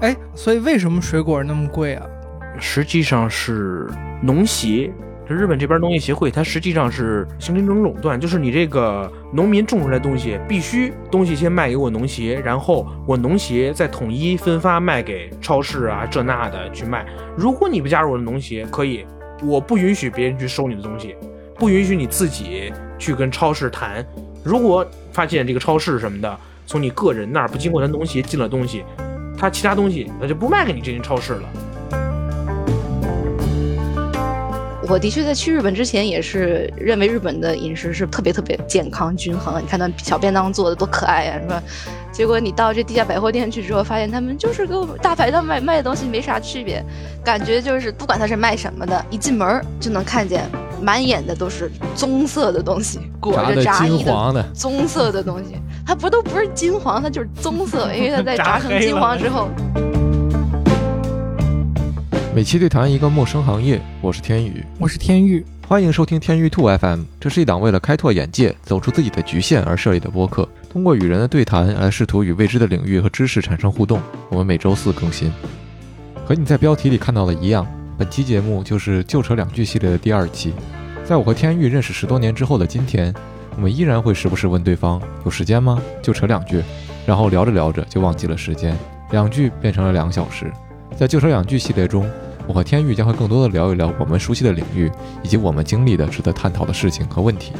哎，所以为什么水果那么贵啊？实际上是农协，这日本这边农业协会，它实际上是形成一种垄断，就是你这个农民种出来的东西，必须东西先卖给我农协，然后我农协再统一分发卖给超市啊这那的去卖。如果你不加入我的农协，可以，我不允许别人去收你的东西，不允许你自己去跟超市谈。如果发现这个超市什么的从你个人那儿不经过他农协进了东西，他其他东西他就不卖给你这间超市了。我的确在去日本之前也是认为日本的饮食是特别特别健康均衡。你看那小便当做的多可爱呀，是吧？结果你到这地下百货店去之后，发现他们就是跟我们大排档卖卖的东西没啥区别，感觉就是不管他是卖什么的，一进门就能看见满眼的都是棕色的东西，裹着炸金黄的棕色的东西。它不都不是金黄，它就是棕色，因为它在炸成金黄之后。每期对谈一个陌生行业，我是天宇，我是天宇，欢迎收听天宇兔 FM。这是一档为了开拓眼界、走出自己的局限而设立的播客，通过与人的对谈来试图与未知的领域和知识产生互动。我们每周四更新。和你在标题里看到的一样，本期节目就是旧扯两句系列的第二期。在我和天域认识十多年之后的今天，我们依然会时不时问对方有时间吗？就扯两句，然后聊着聊着就忘记了时间，两句变成了两小时。在旧扯两句系列中。我和天域将会更多的聊一聊我们熟悉的领域，以及我们经历的值得探讨的事情和问题。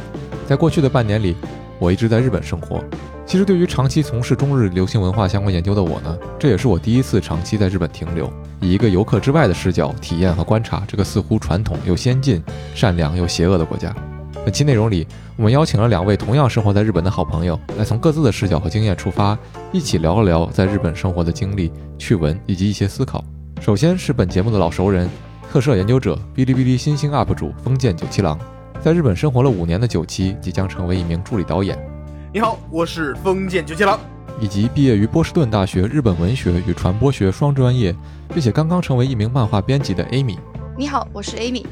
在过去的半年里，我一直在日本生活。其实，对于长期从事中日流行文化相关研究的我呢，这也是我第一次长期在日本停留，以一个游客之外的视角体验和观察这个似乎传统又先进、善良又邪恶的国家。本期内容里，我们邀请了两位同样生活在日本的好朋友，来从各自的视角和经验出发，一起聊了聊在日本生活的经历、趣闻以及一些思考。首先是本节目的老熟人，特摄研究者，哔哩哔哩新兴 UP 主封建九七郎，在日本生活了五年的九七，即将成为一名助理导演。你好，我是封建九七郎。以及毕业于波士顿大学日本文学与传播学双专业，并且刚刚成为一名漫画编辑的 Amy。你好，我是 Amy。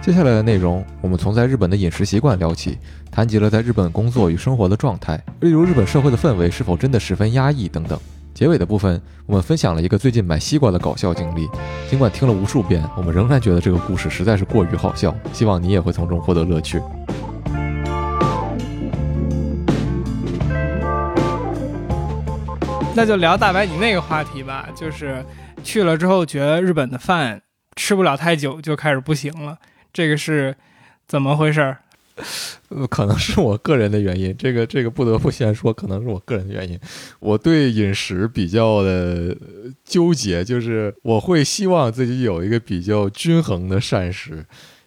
接下来的内容，我们从在日本的饮食习惯聊起，谈及了在日本工作与生活的状态，例如日本社会的氛围是否真的十分压抑等等。结尾的部分，我们分享了一个最近买西瓜的搞笑经历。尽管听了无数遍，我们仍然觉得这个故事实在是过于好笑。希望你也会从中获得乐趣。那就聊大白你那个话题吧，就是去了之后觉得日本的饭吃不了太久就开始不行了，这个是怎么回事？可能是我个人的原因，这个这个不得不先说，可能是我个人的原因。我对饮食比较的纠结，就是我会希望自己有一个比较均衡的膳食，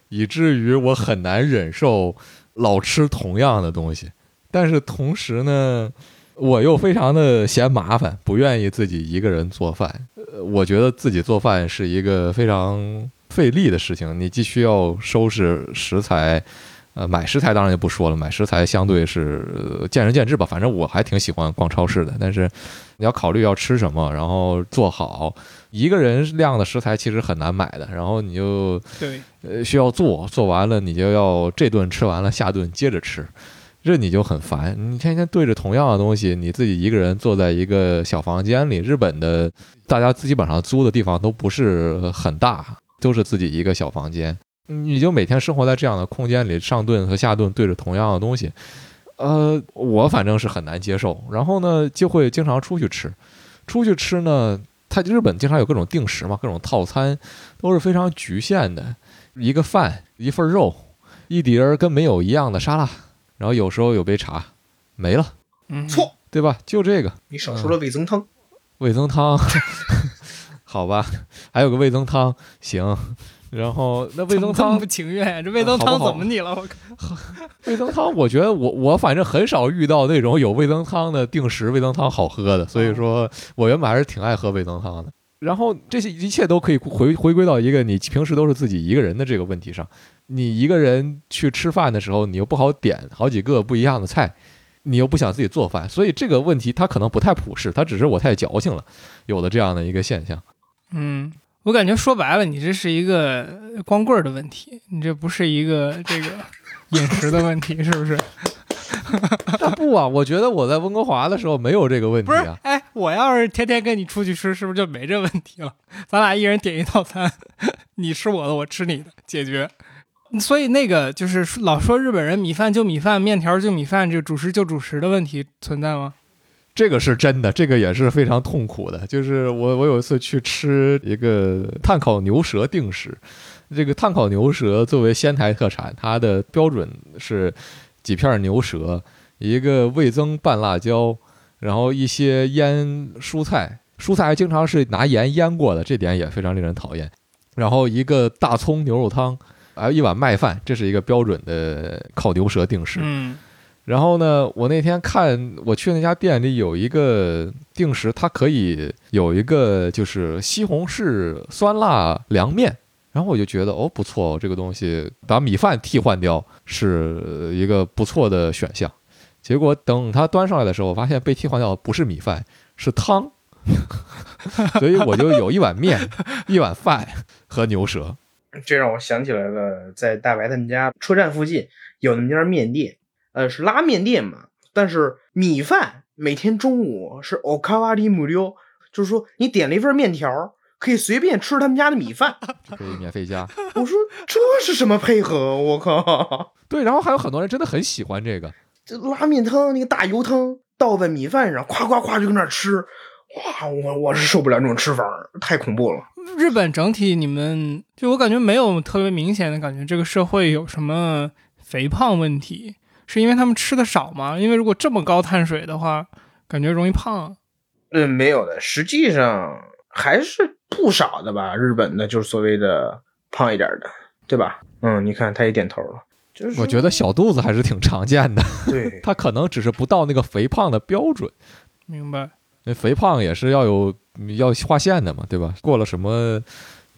以至于我很难忍受老吃同样的东西。但是同时呢，我又非常的嫌麻烦，不愿意自己一个人做饭。我觉得自己做饭是一个非常费力的事情，你既需要收拾食材。呃，买食材当然就不说了，买食材相对是见仁见智吧。反正我还挺喜欢逛超市的，但是你要考虑要吃什么，然后做好一个人量的食材其实很难买的。然后你就对，呃，需要做，做完了你就要这顿吃完了，下顿接着吃，这你就很烦。你天天对着同样的东西，你自己一个人坐在一个小房间里，日本的大家基本上租的地方都不是很大，都是自己一个小房间。你就每天生活在这样的空间里，上顿和下顿对着同样的东西，呃，我反正是很难接受。然后呢，就会经常出去吃，出去吃呢，它日本经常有各种定时嘛，各种套餐都是非常局限的，一个饭，一份肉，一碟儿跟没有一样的沙拉，然后有时候有杯茶，没了，嗯。错，对吧？就这个，你少说了味增汤，味增汤，好吧，还有个味增汤，行。然后那味增汤不情愿，这味增汤怎么你了？我靠，味增汤，我觉得我我反正很少遇到那种有味增汤的定时味增汤好喝的，所以说我原本还是挺爱喝味增汤的。然后这些一切都可以回回归到一个你平时都是自己一个人的这个问题上，你一个人去吃饭的时候，你又不好点好几个不一样的菜，你又不想自己做饭，所以这个问题它可能不太普适，它只是我太矫情了，有了这样的一个现象。嗯。我感觉说白了，你这是一个光棍的问题，你这不是一个这个 饮食的问题，是不是？不啊，我觉得我在温哥华的时候没有这个问题啊。不是，哎，我要是天天跟你出去吃，是不是就没这问题了？咱俩一人点一套餐，你吃我的，我吃你的，解决。所以那个就是老说日本人米饭就米饭，面条就米饭，这个主食就主食的问题存在吗？这个是真的，这个也是非常痛苦的。就是我我有一次去吃一个炭烤牛舌定食，这个炭烤牛舌作为仙台特产，它的标准是几片牛舌，一个味增拌辣椒，然后一些腌蔬菜，蔬菜还经常是拿盐腌过的，这点也非常令人讨厌。然后一个大葱牛肉汤，还有一碗麦饭，这是一个标准的烤牛舌定食。嗯然后呢，我那天看我去那家店里有一个定时，它可以有一个就是西红柿酸辣凉面，然后我就觉得哦不错，这个东西把米饭替换掉是一个不错的选项。结果等它端上来的时候，我发现被替换掉的不是米饭，是汤，所以我就有一碗面、一碗饭和牛舌。这让我想起来了，在大白他们家车站附近有那么家面店，呃，是拉面店嘛，但是米饭每天中午是 okawari 無料，就是说你点了一份面条，可以随便吃他们家的米饭。可以免费加，我说这是什么配合？我靠！对，然后还有很多人真的很喜欢这个，这拉面汤那个大油汤倒在米饭上，夸夸夸就跟那吃，哇！我我是受不了这种吃法，太恐怖了。日本整体你们就我感觉没有特别明显的感觉，这个社会有什么肥胖问题，是因为他们吃的少吗？因为如果这么高碳水的话，感觉容易胖。嗯，没有的，实际上还是不少的吧。日本的就是所谓的胖一点的，对吧？嗯，你看他也点头了，就是我觉得小肚子还是挺常见的。对，他可能只是不到那个肥胖的标准。明白？那肥胖也是要有要划线的嘛，对吧？过了什么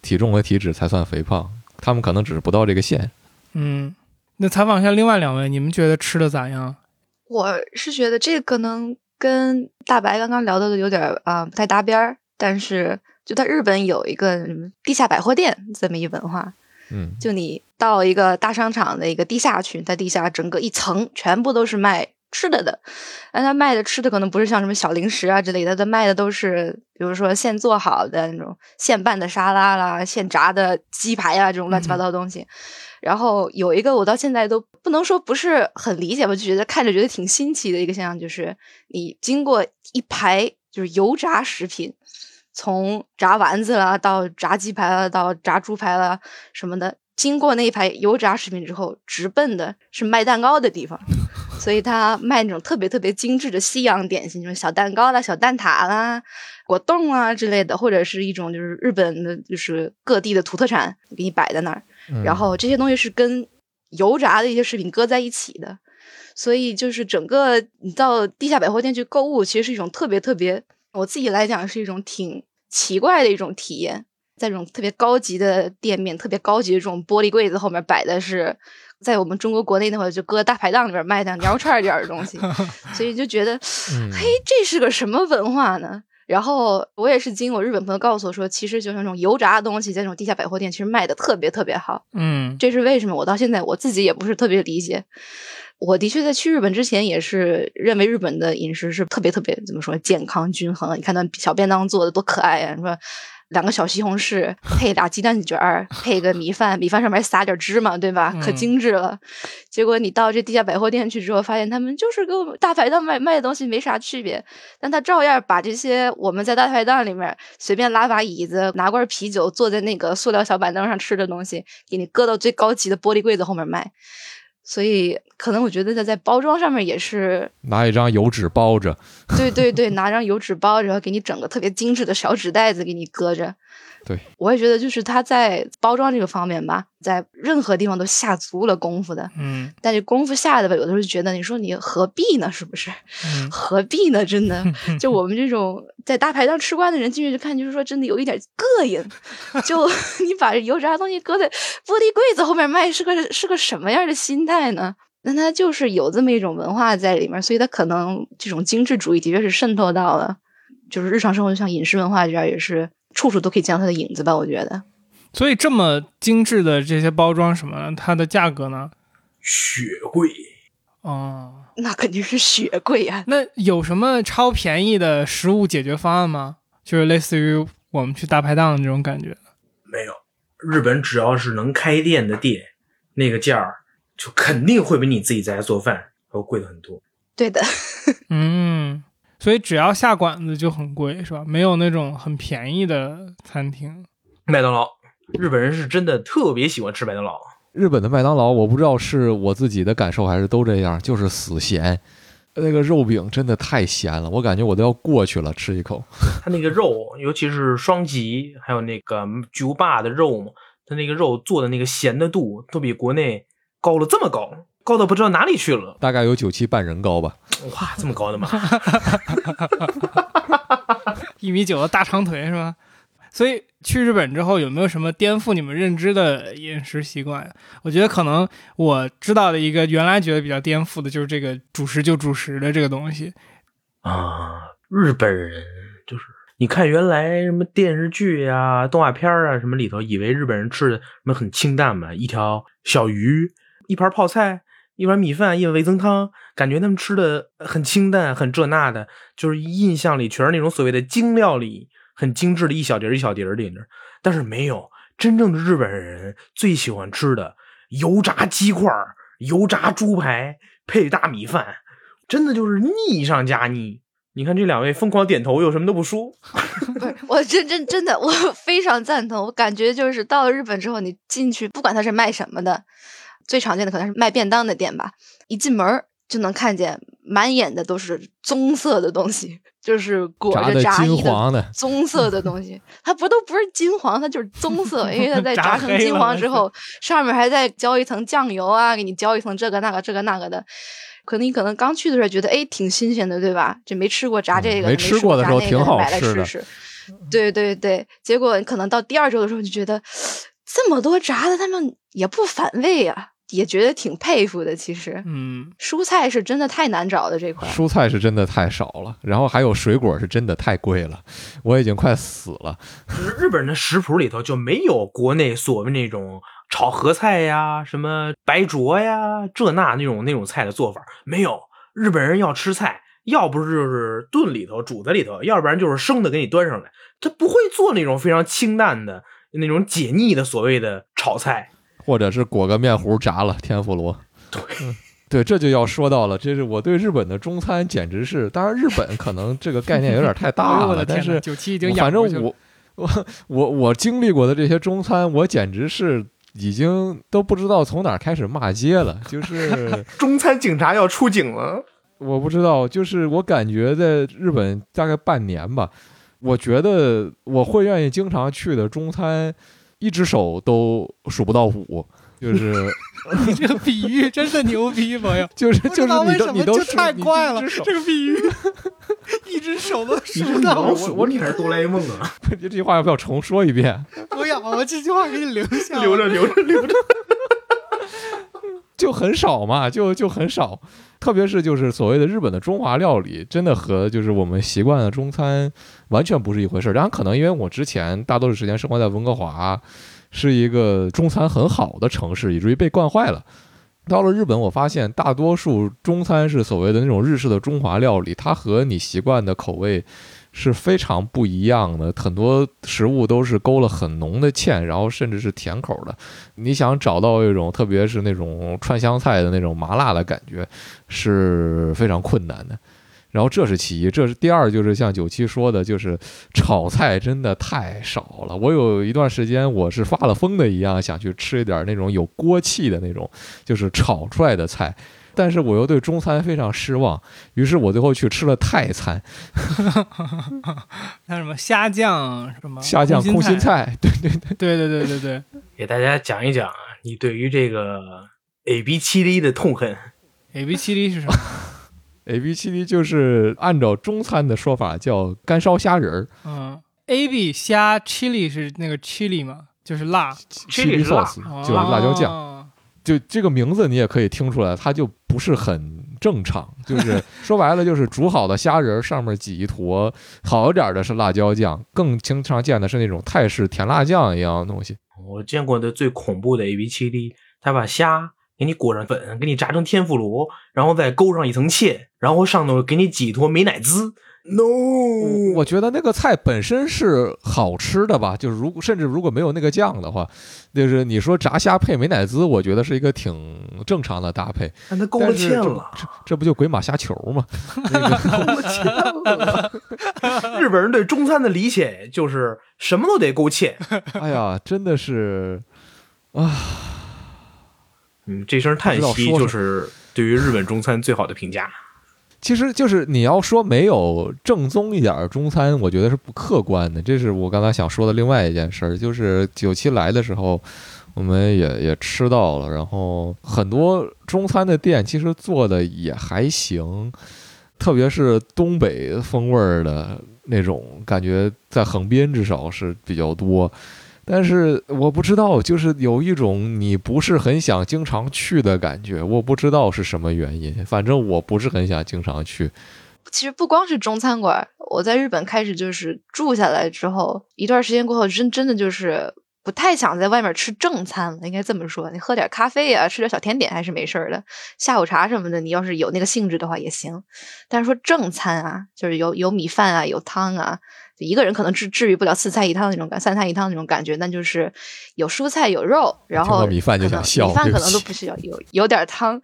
体重和体脂才算肥胖？他们可能只是不到这个线。嗯，那采访一下另外两位，你们觉得吃的咋样？我是觉得这个可能跟大白刚刚聊的有点儿啊、不太搭边儿，但是就在日本有一个什么地下百货店这么一文化，嗯，就你到一个大商场的一个地下去，在地下整个一层全部都是卖吃的的，但他卖的吃的可能不是像什么小零食啊之类的，他卖的都是比如说现做好的那种现拌的沙拉啦、现炸的鸡排啊这种乱七八糟的东西。然后有一个我到现在都不能说不是很理解吧，就觉得看着觉得挺新奇的一个现象，就是你经过一排就是油炸食品，从炸丸子啦到炸鸡排啦到炸猪排啦什么的，经过那一排油炸食品之后，直奔的是卖蛋糕的地方。所以他卖那种特别特别精致的西洋点心，就是小蛋糕啦、小蛋挞啦、果冻啊之类的，或者是一种就是日本的，就是各地的土特产给你摆在那儿。嗯然后这些东西是跟油炸的一些食品搁在一起的，所以就是整个你到地下百货店去购物，其实是一种特别特别，我自己来讲是一种挺奇怪的一种体验。在这种特别高级的店面、特别高级的这种玻璃柜子后面摆的是，在我们中国国内那会儿就搁大排档里边卖的羊肉串儿这样的东西，所以就觉得，嗯嘿，这是个什么文化呢？然后我也是经我日本朋友告诉我说，其实就是那种油炸的东西，在那种地下百货店其实卖的特别特别好。嗯这是为什么？我到现在我自己也不是特别理解。我的确在去日本之前也是认为日本的饮食是特别特别怎么说健康均衡。你看那小便当做的多可爱呀、什么两个小西红柿配俩鸡蛋卷儿，配个米饭，米饭上面撒点芝麻，对吧？可嗯精致了。结果你到这地下百货店去之后，发现他们就是跟我们大排档卖卖的东西没啥区别，但他照样把这些我们在大排档里面随便拉把椅子、拿罐啤酒，坐在那个塑料小板凳上吃的东西，给你搁到最高级的玻璃柜子后面卖。所以，可能我觉得在在包装上面也是，拿一张油纸包着，对对对，拿张油纸包着，然后给你整个特别精致的小纸袋子给你搁着。对，我也觉得就是他在包装这个方面吧，在任何地方都下足了功夫的。嗯但是功夫下的吧，有的时候就觉得，你说你何必呢？是不是？嗯 何必呢？真的，就我们这种在大排档吃惯的人进去就看，就是说真的有一点膈应。就你把油炸东西搁在玻璃柜子后面卖，是个是个什么样的心态呢？那他就是有这么一种文化在里面，所以他可能这种精致主义的确是渗透到了，就是日常生活，像饮食文化这样，也是处处都可以见到它的影子吧？我觉得。所以这么精致的这些包装什么，它的价格呢？雪贵，哦，那肯定是血贵呀、那有什么超便宜的食物解决方案吗？就是类似于我们去大排档那种感觉。没有，日本只要是能开店的店，那个价儿就肯定会比你自己在家做饭要贵的很多。对的，嗯，所以只要下馆子就很贵，是吧？没有那种很便宜的餐厅。麦当劳，日本人是真的特别喜欢吃麦当劳。日本的麦当劳，我不知道是我自己的感受还是都这样，就是死咸。那个肉饼真的太咸了，我感觉我都要过去了，吃一口。它那个肉，尤其是双吉，还有那个巨无霸的肉嘛，它那个肉做的那个咸的度都比国内高了这么高，高到不知道哪里去了。大概有九七半人高吧。哇，这么高的吗？一米九的大长腿是吧？所以去日本之后有没有什么颠覆你们认知的饮食习惯？我觉得可能我知道的一个原来觉得比较颠覆的就是这个主食就主食的这个东西。啊，日本人就是你看原来什么电视剧呀、动画片啊什么里头，以为日本人吃的什么很清淡嘛，一条小鱼，一盘泡菜，一碗米饭，一碗味增汤，感觉他们吃的很清淡，很这那的，就是印象里全是那种所谓的精料理，很精致的一小碟一小碟儿的，但是没有真正的日本人最喜欢吃的油炸鸡块、油炸猪排配大米饭。真的就是腻上加腻。你看这两位疯狂点头，又什么都不说。不是，我真真真的，我非常赞同。我感觉就是到了日本之后，你进去，不管他是卖什么的，最常见的可能是卖便当的店吧，一进门儿就能看见满眼的都是棕色的东西，就是裹着炸衣的黄的，棕色的东西，它不都不是金黄，它就是棕色，因为它 在炸炸成金黄之后，上面还再浇一层酱油啊，给你浇一层这个那个这个那个的。可能你可能刚去的时候觉得哎挺新鲜的，对吧？这没吃过炸嗯这个，没吃吃过的炸那个时候挺好买来吃的。对对对，结果可能到第二周的时候就觉得 这么多炸的，他们也不反胃啊，也觉得挺佩服的。其实嗯，蔬菜是真的太难找的这块。蔬菜是真的太少了，然后还有水果是真的太贵了，我已经快死了。就是日本人的食谱里头就没有国内所谓那种炒合菜呀、什么白灼呀、这那那种那种菜的做法，没有。日本人要吃菜，要不是就是炖里头、煮在里头，要不然就是生的给你端上来。他不会做那种非常清淡的那种解腻的所谓的炒菜。或者是裹个面糊炸了天妇罗。对嗯对，这就要说到了，这是我对日本的中餐简直是，当然日本可能这个概念有点太哎大了，但是九七已经反正我我我我经历过的这些中餐，我简直是已经都不知道从哪儿开始骂街了，就是。中餐警察要出警了。我不知道，就是我感觉在日本大概半年吧，我觉得我会愿意经常去的中餐，一只手都数不到五，就是你 这个比喻真的牛逼，朋友。就是不知就是你都道为什么就你都数你太快了，一只手这个比喻，一只手都你数不到。是老鼠，你还是哆啦 A 梦啊？这句话要不要重说一遍？不要，我这句话给你留下。留着，留着，留着。就很少嘛，就就很少，特别是就是所谓的日本的中华料理，真的和就是我们习惯的中餐完全不是一回事儿。然后可能因为我之前大多数时间生活在温哥华，是一个中餐很好的城市，以至于被惯坏了。到了日本，我发现大多数中餐是所谓的那种日式的中华料理，它和你习惯的口味是非常不一样的。很多食物都是勾了很浓的芡，然后甚至是甜口的。你想找到一种，特别是那种川湘菜的那种麻辣的感觉，是非常困难的。然后这是其一，这是第二，就是像九七说的，就是炒菜真的太少了。我有一段时间我是发了疯的一样，想去吃一点那种有锅气的那种，就是炒出来的菜。但是我又对中餐非常失望，于是我最后去吃了泰餐，那什么虾酱什么虾酱空心菜，对对 对，对对对对对，给大家讲一讲啊，你对于这个 A B 七 D 的痛恨。A B 七 D 是什么？A B 七 D 就是按照中餐的说法叫干烧虾仁儿。嗯，A B 虾 chili 是那个 chili 吗？就是辣，Chili sauce，就是辣椒酱。哦就这个名字你也可以听出来，它就不是很正常。就是 说白了，就是煮好的虾仁上面挤一坨，好一点的是辣椒酱，更经常见的是那种泰式甜辣酱一样的东西。我见过的最恐怖的 A B 七 D，他把虾给你裹上粉，给你炸成天妇罗，然后再勾上一层芡，然后上头给你挤一坨美乃滋。No，我觉得那个菜本身是好吃的吧，就是如果甚至如果没有那个酱的话，就是你说炸虾配美乃滋，我觉得是一个挺正常的搭配。但他勾了芡了，这这不就鬼马虾球吗？那个勾了芡了。日本人对中餐的理解就是什么都得勾芡。哎呀，真的是啊嗯，这声叹息就是对于日本中餐最好的评价。其实就是你要说没有正宗一点儿中餐，我觉得是不客观的。这是我刚才想说的另外一件事儿，就是九七来的时候，我们也 也吃到了，然后很多中餐的店其实做的也还行，特别是东北风味儿的那种感觉，在横滨至少是比较多。但是我不知道，就是有一种你不是很想经常去的感觉，我不知道是什么原因，反正我不是很想经常去。其实不光是中餐馆，我在日本开始就是住下来之后，一段时间过后，真真的就是不太想在外面吃正餐了。应该这么说，你喝点咖啡啊，吃点小甜点还是没事儿的。下午茶什么的，你要是有那个兴致的话也行。但是说正餐啊，就是有有米饭啊，有汤啊，一个人可能治治愈不了四菜一汤那种感，三菜一汤那种感觉，那就是有蔬菜有肉，然后米饭就想笑米饭可能都不需要，有有点汤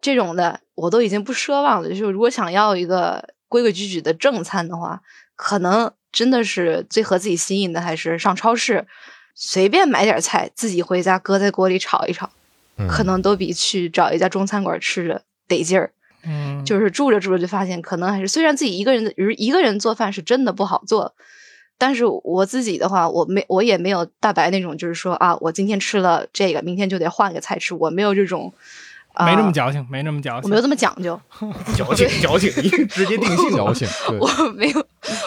这种的，我都已经不奢望了。就是如果想要一个规规矩矩的正餐的话，可能真的是最合自己心意的，还是上超市随便买点菜，自己回家搁在锅里炒一炒，嗯可能都比去找一家中餐馆吃着得劲儿。嗯，就是住着住着就发现，可能还是虽然自己一个人的一个人做饭是真的不好做，但是我自己的话，我没我也没有大白那种，就是说啊，我今天吃了这个，明天就得换个菜吃，我没有这种，啊、没那么矫情，没那么矫情我没有。这么讲究，矫情矫情，你 直接定性矫情，对，我没有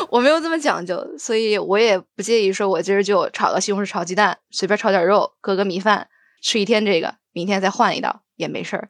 我没有这么讲究，所以我也不介意说，我今儿就炒个西红柿炒鸡蛋，随便炒点肉，搁个米饭，吃一天这个，明天再换一道也没事儿。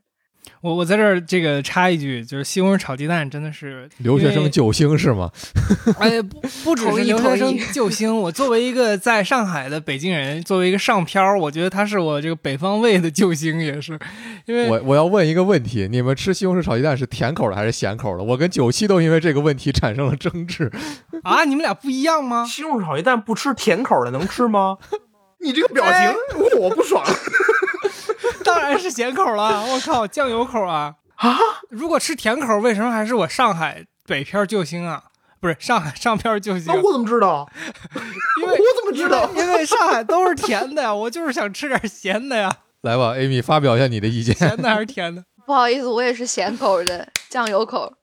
我我在这儿这个插一句，就是西红柿炒鸡蛋真的是留学生救星是吗？哎，不不只是留学生救星，我作为一个在上海的北京人，作为一个上漂，我觉得他是我这个北方味的救星，也是因为我我要问一个问题：你们吃西红柿炒鸡蛋是甜口的还是咸口的？我跟九七都因为这个问题产生了争执。啊，你们俩不一样吗？西红柿炒鸡蛋不吃甜口的能吃吗？你这个表情、哎 我不爽。当然是咸口了，我靠，酱油口啊啊！如果吃甜口，为什么还是我上海北漂救星啊？不是上海上漂救星那，我怎么知道？因为我怎么知道？因为上海都是甜的呀，我就是想吃点咸的呀，来吧，Amy 发表一下你的意见。咸的还是甜的？不好意思，我也是咸口的，酱油口。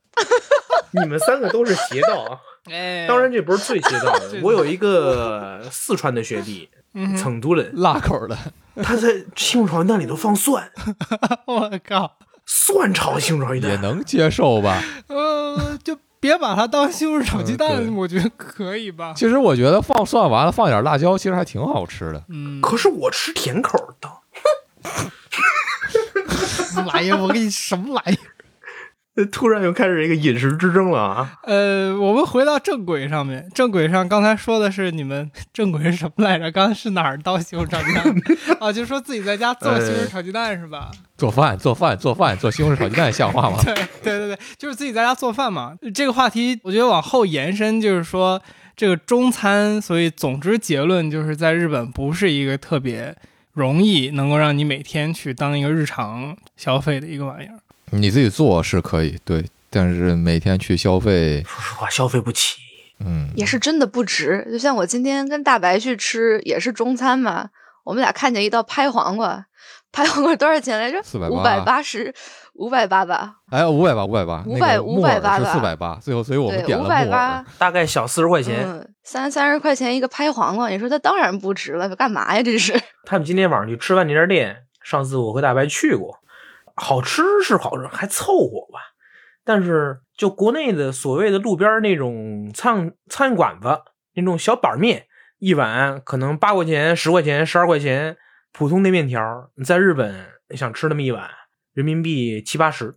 你们三个都是邪道啊！哎，当然，这不是最邪道的。我有一个四川的学弟，嗯，成都人，辣口的，他在西红柿炒鸡蛋里头放蒜，我靠，蒜炒西红柿炒鸡蛋。也能接受吧？呃，就别把它当西红柿炒鸡嗯蛋，对我觉得可以吧？其实我觉得放蒜完了放点辣椒，其实还挺好吃的。嗯，可是我吃甜口的，什么玩意儿？我给你什么玩意儿？突然又开始一个饮食之争了啊！呃，我们回到正轨上面。正轨上，刚才说的是你们 正轨是什么来着？刚才是哪儿到西红柿炒鸡蛋 啊？就说自己在家做西红柿炒鸡蛋是吧？做饭，做饭，做饭，做西红柿炒鸡蛋，像话吗？对对对对，就是自己在家做饭嘛。这个话题，我觉得往后延伸，就是说这个中餐，所以总之结论就是在日本不是一个特别容易能够让你每天去当一个日常消费的一个玩意儿。你自己做是可以，对，但是每天去消费，说实话，消费不起。嗯，也是真的不值。就像我今天跟大白去吃，也是中餐嘛，我们俩看见一道拍黄瓜，拍黄瓜多少钱来着？480五百八十，五百八吧。哎，五百八，五百八，500那个木耳580是吧四百八，最后所以我们对，点了五百八木耳。。大概小四十块钱。嗯，三三十块钱一个拍黄瓜，你说它当然不值了，干嘛呀？这是。他们今天晚上去吃饭那家店，上次我和大白去过，好吃是好吃，还凑合吧。但是就国内的所谓的路边那种餐餐馆子那种小板面，一碗可能八块钱、十块钱、十二块钱，普通的面条，你在日本想吃那么一碗，人民币七八十，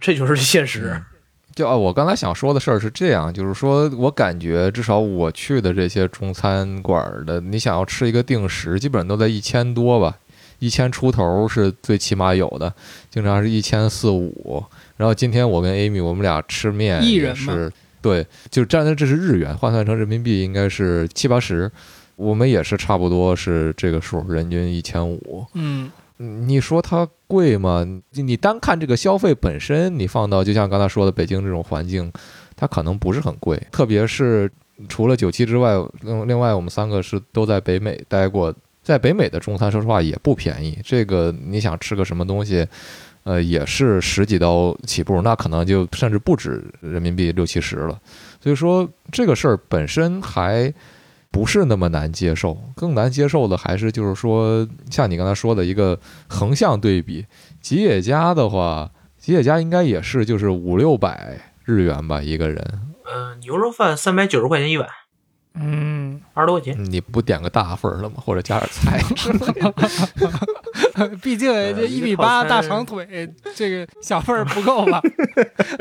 这就是现实。就啊，我刚才想说的事儿是这样，就是说我感觉至少我去的这些中餐馆的，你想要吃一个定时，基本上都在一千多吧，一千出头是最起码有的，经常是一千四五。然后今天我跟 Amy 我们俩吃面也一人嘛是，对，就站在这是日元，换算成人民币应该是七八十，我们也是差不多是这个数，人均一千五。嗯你说它贵吗？你你单看这个消费本身，你放到就像刚才说的北京这种环境，它可能不是很贵。特别是除了九七之外，另另外我们三个是都在北美待过，在北美的中餐说实话也不便宜。这个你想吃个什么东西，呃，也是十几刀起步，那可能就甚至不止人民币六七十了。所以说这个事儿本身还不是那么难接受，更难接受的还是就是说，像你刚才说的一个横向对比，吉野家的话，吉野家应该也是就是五六百日元吧一个人，嗯、牛肉饭三百九十块钱一碗，嗯，二十多块钱。你不点个大份儿了吗？或者加点菜之类的？毕竟这一米八大长腿，这个小份儿不够吧？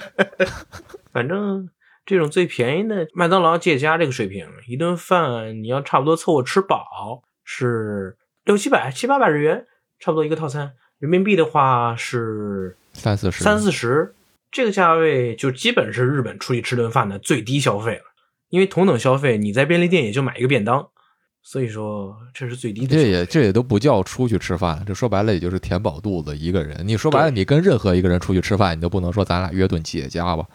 反正这种最便宜的麦当劳、吉野家这个水平，一顿饭你要差不多凑合吃饱是六七百、七八百日元，差不多一个套餐。人民币的话是三四十，三四十，这个价位就基本是日本出去吃顿饭的最低消费了。因为同等消费，你在便利店也就买一个便当，所以说这是最低的。这也这也都不叫出去吃饭，这说白了也就是填饱肚子一个人。你说白了，你跟任何一个人出去吃饭，你都不能说咱俩约顿吉野家吧？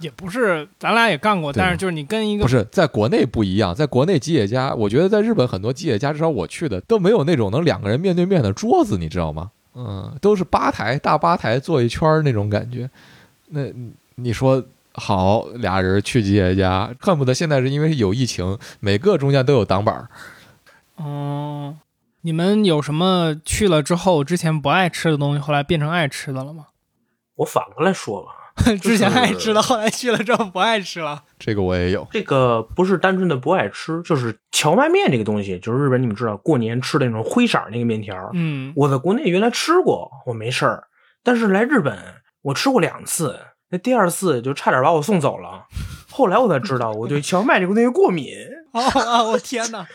也不是，咱俩也干过，但是就是你跟一个不是，在国内不一样，在国内吉野家，我觉得在日本很多吉野家，至少我去的都没有那种能两个人面对面的桌子，你知道吗？嗯，都是吧台大吧台坐一圈儿那种感觉。那你说好，俩人去吉野家，恨不得现在是因为有疫情，每个中间都有挡板儿。哦，你们有什么去了之后之前不爱吃的东西，后来变成爱吃的了吗？我反过来说吧，之前爱吃的，后来去了之后不爱吃了。这个我也有，这个不是单纯的不爱吃，就是荞麦面这个东西，就是日本你们知道过年吃的那种灰色那个面条。嗯，我在国内原来吃过，我没事儿，但是来日本我吃过两次，那第二次就差点把我送走了。后来我才知道我对荞麦这个东西过敏。哦啊，我天哪！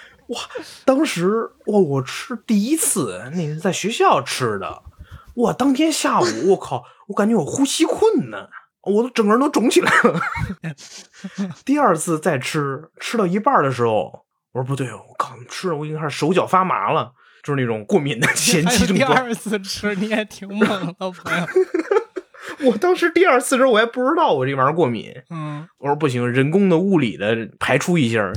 当时哇，我吃第一次，那是在学校吃的，哇，当天下午我靠，我感觉我呼吸困难，我都整个人都肿起来了。第二次再吃，吃到一半的时候，我说不对，我靠，吃了我已经开始手脚发麻了，就是那种过敏的 前期症状。第二次吃，你也挺猛的，朋友。我当时第二次的时候，我还不知道我这玩意儿过敏，嗯，我说不行，人工的、物理的排出一下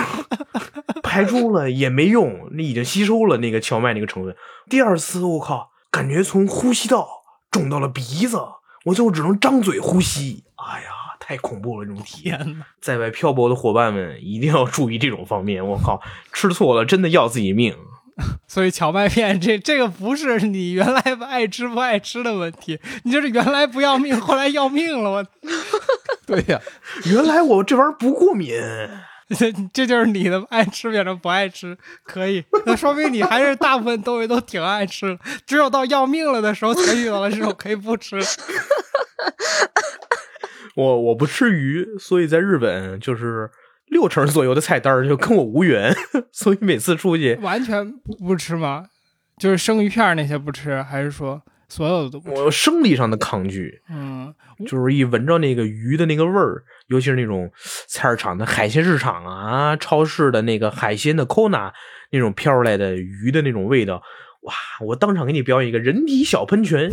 排出了也没用，那已经吸收了那个荞麦那个成分。第二次我靠，感觉从呼吸道肿到了鼻子，我最后只能张嘴呼吸。哎呀，太恐怖了这种体验！在外漂泊的伙伴们一定要注意这种方面。我靠，吃错了真的要自己命。所以荞麦片这这个不是你原来爱吃不爱吃的问题，你就是原来不要命，后来要命了。我 对呀、原来我这玩意儿不过敏。这这就是你的爱吃变成不爱吃，可以，那说明你还是大部分东西都挺爱吃，只有到要命了的时候才遇到了这种可以不吃。我我不吃鱼，所以在日本就是六成左右的菜单就跟我无缘，所以每次出去，完全不吃吗？就是生鱼片那些不吃，还是说所有的都不吃？我生理上的抗拒，嗯，就是一闻着那个鱼的那个味儿，尤其是那种菜市场的海鲜市场啊，超市的那个海鲜的 kona 那种飘出来的鱼的那种味道，哇！我当场给你表演一个人体小喷泉，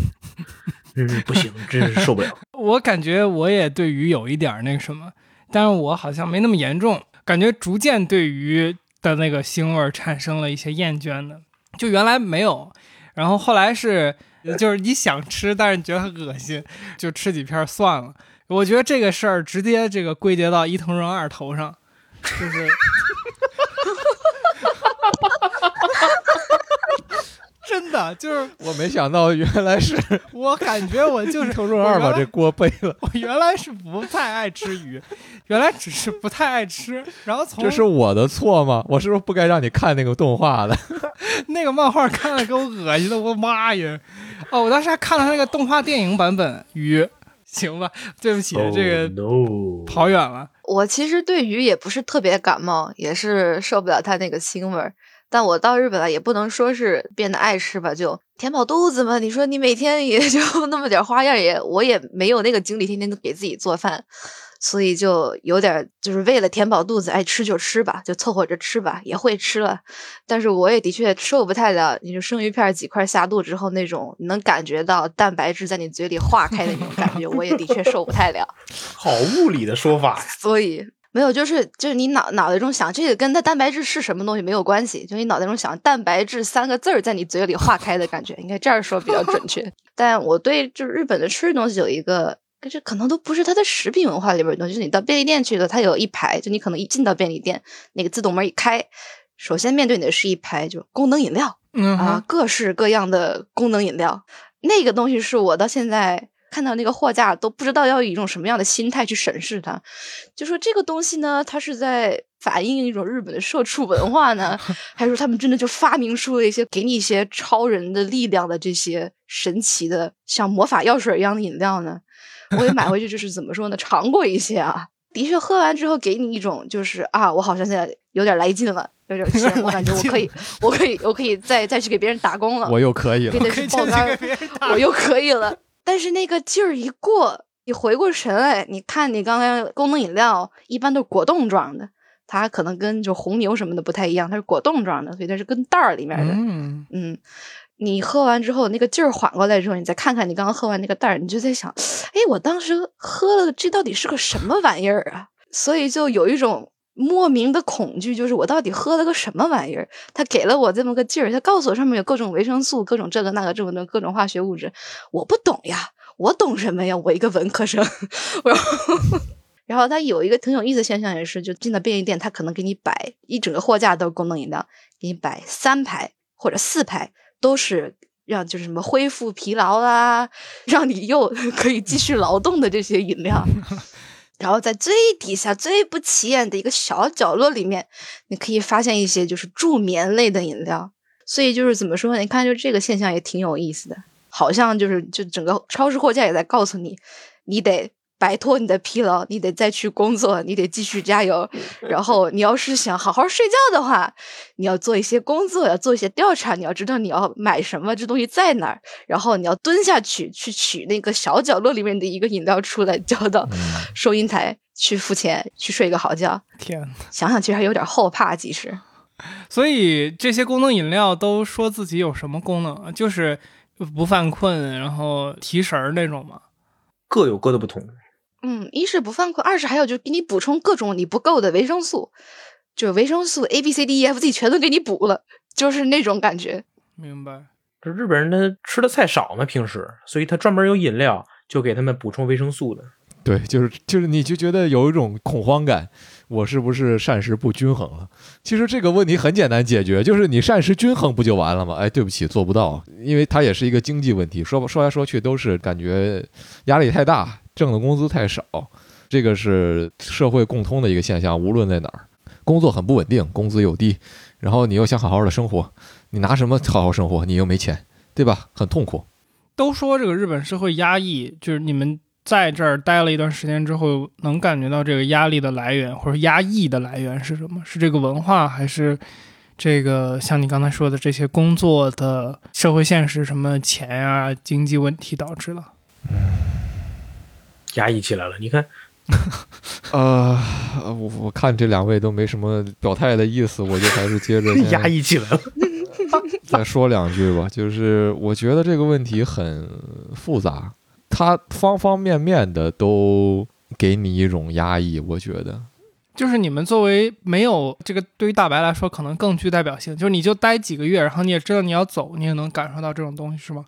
真是不行，真是受不了。我感觉我也对鱼有一点儿那个什么，但是我好像没那么严重，感觉逐渐对鱼的那个腥味产生了一些厌倦的，就原来没有，然后后来是就是你想吃，但是你觉得恶心，就吃几片算了。我觉得这个事儿直接这个归结到伊藤润二头上，就是。真的就是，我没想到原来是 我感觉我就是 周润二把这锅背了，我原来是不太爱吃鱼，原来只是不太爱吃，然后从这是我的错吗？我是不是不该让你看那个动画的？那个漫画看了给我恶心的，我妈呀！哦，我当时还看了那个动画电影版本鱼，行吧，对不起，这个跑远了。我其实对鱼也不是特别感冒，也是受不了它那个腥味儿。但我到日本了也不能说是变得爱吃吧，就填饱肚子嘛。你说你每天也 就那么点花样，也我也没有那个精力天天都给自己做饭，所以就有点就是为了填饱肚子，爱吃就吃吧，就凑合着吃吧，也会吃了。但是我也的确受不太了，你就生鱼片几块下肚之后那种能感觉到蛋白质在你嘴里化开的那种感觉，我也的确受不太了。好物理的说法呀。所以没有，就是就是你脑脑袋中想这个跟它蛋白质是什么东西没有关系，就你脑袋中想蛋白质三个字儿在你嘴里化开的感觉，应该这样说比较准确。但我对就是日本的吃的东西有一个，可是可能都不是它的食品文化里边的东西，就是你到便利店去的，它有一排，就你可能一进到便利店，那个自动门一开，首先面对你的是一排就功能饮料。嗯啊，各式各样的功能饮料，那个东西是我到现在看到那个货架都不知道要以一种什么样的心态去审视它。就说这个东西呢，它是在反映一种日本的社畜文化呢，还是说他们真的就发明出了一些给你一些超人的力量的这些神奇的像魔法药水一样的饮料呢？我也买回去，就是怎么说呢，尝过一些啊。的确，喝完之后给你一种就是啊，我好像现在有点来劲了，有点钱，我感觉我可以，我可以，我可以再再去给别人打工了，我又可以了我又可以了。但是那个劲儿一过，你回过神来，你看你刚刚功能饮料一般都是果冻装的，它可能跟就红牛什么的不太一样，它是果冻装的，所以它是跟袋儿里面的。嗯，嗯，你喝完之后，那个劲儿缓过来之后，你再看看你刚刚喝完那个袋儿，你就在想，哎，我当时喝了这到底是个什么玩意儿啊？所以就有一种莫名的恐惧，就是我到底喝了个什么玩意儿？他给了我这么个劲儿，他告诉我上面有各种维生素、各种这个那个这么多各种化学物质，我不懂呀，我懂什么呀？我一个文科生，然后。然后他有一个挺有意思的现象，也是就进到便利店，他可能给你摆一整个货架都是功能饮料，给你摆三排或者四排，都是让就是什么恢复疲劳啦，让你又 可以继续劳动的这些饮料。然后在最底下最不起眼的一个小角落里面，你可以发现一些就是助眠类的饮料。所以就是怎么说呢？你看，就这个现象也挺有意思的，好像就是就整个超市货架也在告诉你，你得摆脱你的疲劳，你得再去工作，你得继续加油。然后你要是想好好睡觉的话，你要做一些工作，要做一些调查，你要知道你要买什么，这东西在哪儿，然后你要蹲下去去取那个小角落里面的一个饮料出来，交到收银台去付钱，去睡个好觉。天哪！想想其实还有点后怕，其实。所以这些功能饮料都说自己有什么功能啊？就是不犯困，然后提神儿那种嘛？各有各的不同。嗯，一是不犯困，二是还有就给你补充各种你不够的维生素，就维生素 A B C D E F G 全都给你补了，就是那种感觉。明白。这日本人他吃的菜少嘛，平时，所以他专门有饮料，就给他们补充维生素的。对，就是就是，你就觉得有一种恐慌感，我是不是膳食不均衡了？其实这个问题很简单解决，就是你膳食均衡不就完了吗？哎，对不起，做不到，因为它也是一个经济问题。说，说来说去都是感觉压力太大，挣的工资太少，这个是社会共通的一个现象，无论在哪儿，工作很不稳定，工资又低，然后你又想好好的生活，你拿什么好好生活？你又没钱，对吧？很痛苦。都说这个日本社会压抑，就是你们在这儿待了一段时间之后，能感觉到这个压力的来源或者压抑的来源是什么？是这个文化，还是这个像你刚才说的这些工作的社会现实，什么钱啊、经济问题导致了？压抑起来了，你看，呃，我我看这两位都没什么表态的意思，我就还是接着 压抑起来了。再说两句吧。就是我觉得这个问题很复杂，它方方面面的都给你一种压抑。我觉得，就是你们作为没有这个，对于大白来说可能更具代表性，就是你就待几个月，然后你也知道你要走，你也能感受到这种东西，是吗？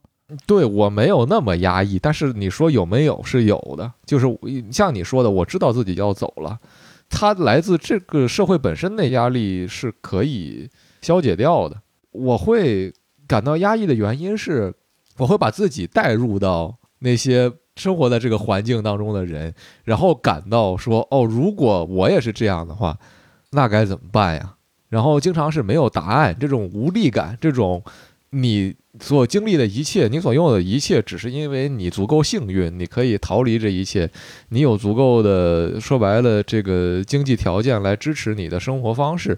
对我没有那么压抑，但是你说有没有是有的，就是像你说的，我知道自己要走了，它来自这个社会本身的压力是可以消解掉的。我会感到压抑的原因是，我会把自己带入到那些生活在这个环境当中的人，然后感到说，哦，如果我也是这样的话，那该怎么办呀？然后经常是没有答案，这种无力感，这种你所经历的一切，你所拥有的一切，只是因为你足够幸运，你可以逃离这一切，你有足够的说白了这个经济条件来支持你的生活方式。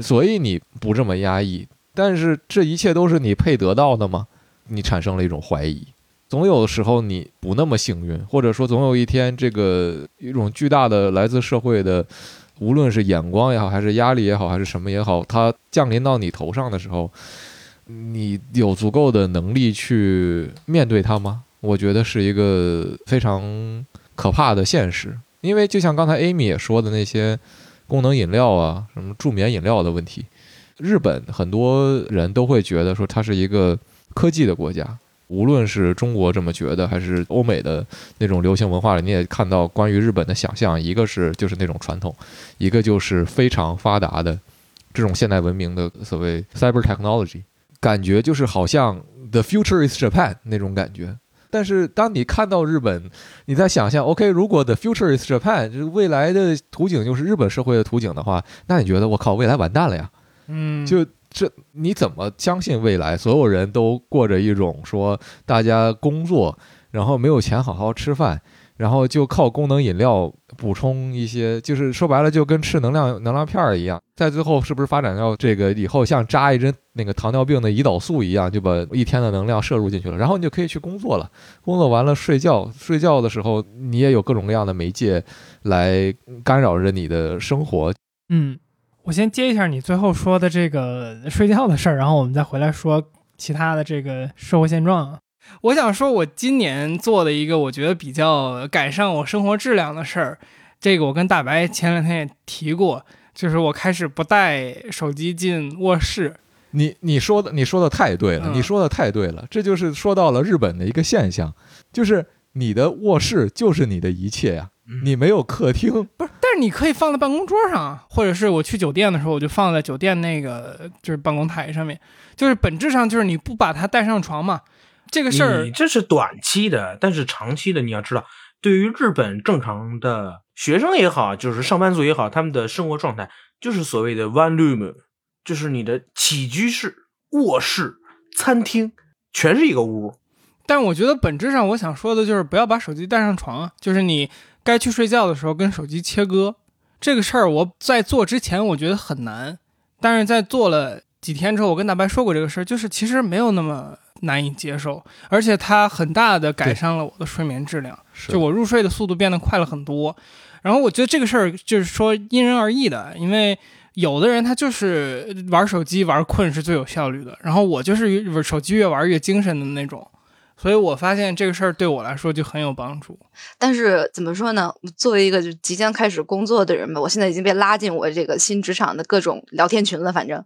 所以你不这么压抑。但是这一切都是你配得到的吗？你产生了一种怀疑。总有的时候你不那么幸运，或者说总有一天，这个一种巨大的来自社会的，无论是眼光也好，还是压力也好，还是什么也好，它降临到你头上的时候，你有足够的能力去面对它吗？我觉得是一个非常可怕的现实。因为就像刚才 Amy 也说的那些功能饮料啊，什么助眠饮料的问题，日本很多人都会觉得说它是一个科技的国家。无论是中国这么觉得，还是欧美的那种流行文化里，你也看到关于日本的想象，一个是就是那种传统，一个就是非常发达的这种现代文明的所谓 cyber technology，感觉就是好像 the future is Japan 那种感觉。但是当你看到日本，你在想象，OK，如果 the future is Japan，就是未来的图景就是日本社会的图景的话，那你觉得我靠，未来完蛋了呀？嗯，就。这你怎么相信未来？所有人都过着一种说大家工作，然后没有钱好好吃饭，然后就靠功能饮料补充一些，就是说白了就跟吃能量能量片儿一样。在最后是不是发展到这个以后像扎一针那个糖尿病的胰岛素一样，就把一天的能量摄入进去了，然后你就可以去工作了。工作完了睡觉，睡觉的时候你也有各种各样的媒介来干扰着你的生活。嗯。我先接一下你最后说的这个睡觉的事儿，然后我们再回来说其他的这个社会现状。我想说，我今年做的一个我觉得比较改善我生活质量的事儿，这个我跟大白前两天也提过，就是我开始不带手机进卧室。你你说的你说的太对了，嗯你说的太对了，这就是说到了日本的一个现象，就是你的卧室就是你的一切呀，嗯你没有客厅，不是，但是你可以放在办公桌上啊，或者是我去酒店的时候，我就放在酒店那个就是办公台上面，就是本质上就是你不把它带上床嘛。这个事儿你这是短期的，但是长期的你要知道，对于日本正常的学生也好，就是上班族也好，他们的生活状态就是所谓的 one room，就是你的起居室、卧室、餐厅全是一个屋。但我觉得本质上我想说的就是不要把手机带上床啊，就是你该去睡觉的时候跟手机切割。这个事儿我在做之前我觉得很难，但是在做了几天之后，我跟大白说过这个事儿，就是其实没有那么难以接受，而且它很大的改善了我的睡眠质量，就我入睡的速度变得快了很多。然后我觉得这个事儿就是说因人而异的，因为有的人他就是玩手机玩困是最有效率的，然后我就是越手机越玩越精神的那种。所以我发现这个事儿对我来说就很有帮助。但是怎么说呢？作为一个就即将开始工作的人吧，我现在已经被拉进我这个新职场的各种聊天群了。反正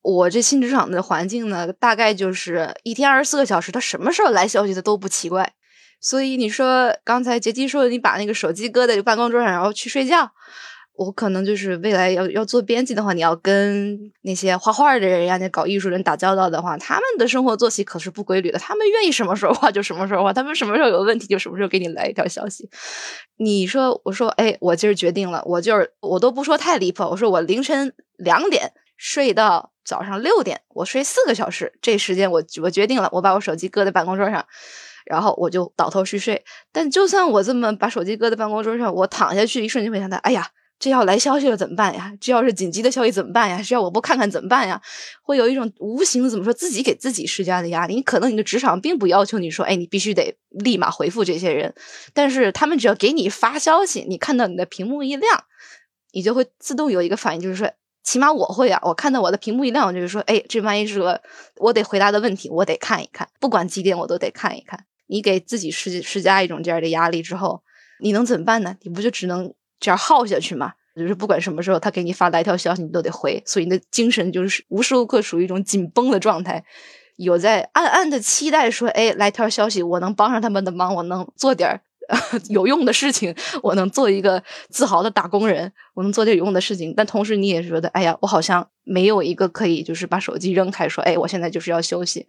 我这新职场的环境呢，大概就是一天二十四个小时，他什么时候来消息的都不奇怪。所以你说刚才杰基说，你把那个手机搁在办公桌上，然后去睡觉。我可能就是未来要要做编辑的话，你要跟那些画画的人呀、那搞艺术人打交道的话，他们的生活作息可是不规律的。他们愿意什么时候画就什么时候画，他们什么时候有问题就什么时候给你来一条消息。你说，我说，哎，我今儿决定了，我就是我都不说太离谱，我说我凌晨两点睡到早上六点，我睡四个小时，这时间我我决定了，我把我手机搁在办公桌上。然后我就倒头去睡，但就算我这么把手机搁在办公桌上，我躺下去一瞬间会想到，哎呀，这要来消息了怎么办呀？这要是紧急的消息怎么办呀？这要我不看看怎么办呀？会有一种无形的怎么说，自己给自己施加的压力。你可能你的职场并不要求你说，哎，你必须得立马回复这些人，但是他们只要给你发消息，你看到你的屏幕一亮，你就会自动有一个反应，就是说。起码我会啊，我看到我的屏幕一亮，我就是说，哎，这万一是个我得回答的问题，我得看一看，不管几点我都得看一看。你给自己施施加一种这样的压力之后，你能怎么办呢？你不就只能这样耗下去嘛？就是不管什么时候他给你发来一条消息，你都得回，所以你的精神就是无时无刻处于一种紧绷的状态，有在暗暗的期待说，哎，来条消息，我能帮上他们的忙，我能做点 有用的事情，我能做一个自豪的打工人，我能做点有用的事情。但同时你也觉得，哎呀，我好像没有一个可以就是把手机扔开，说，哎，我现在就是要休息。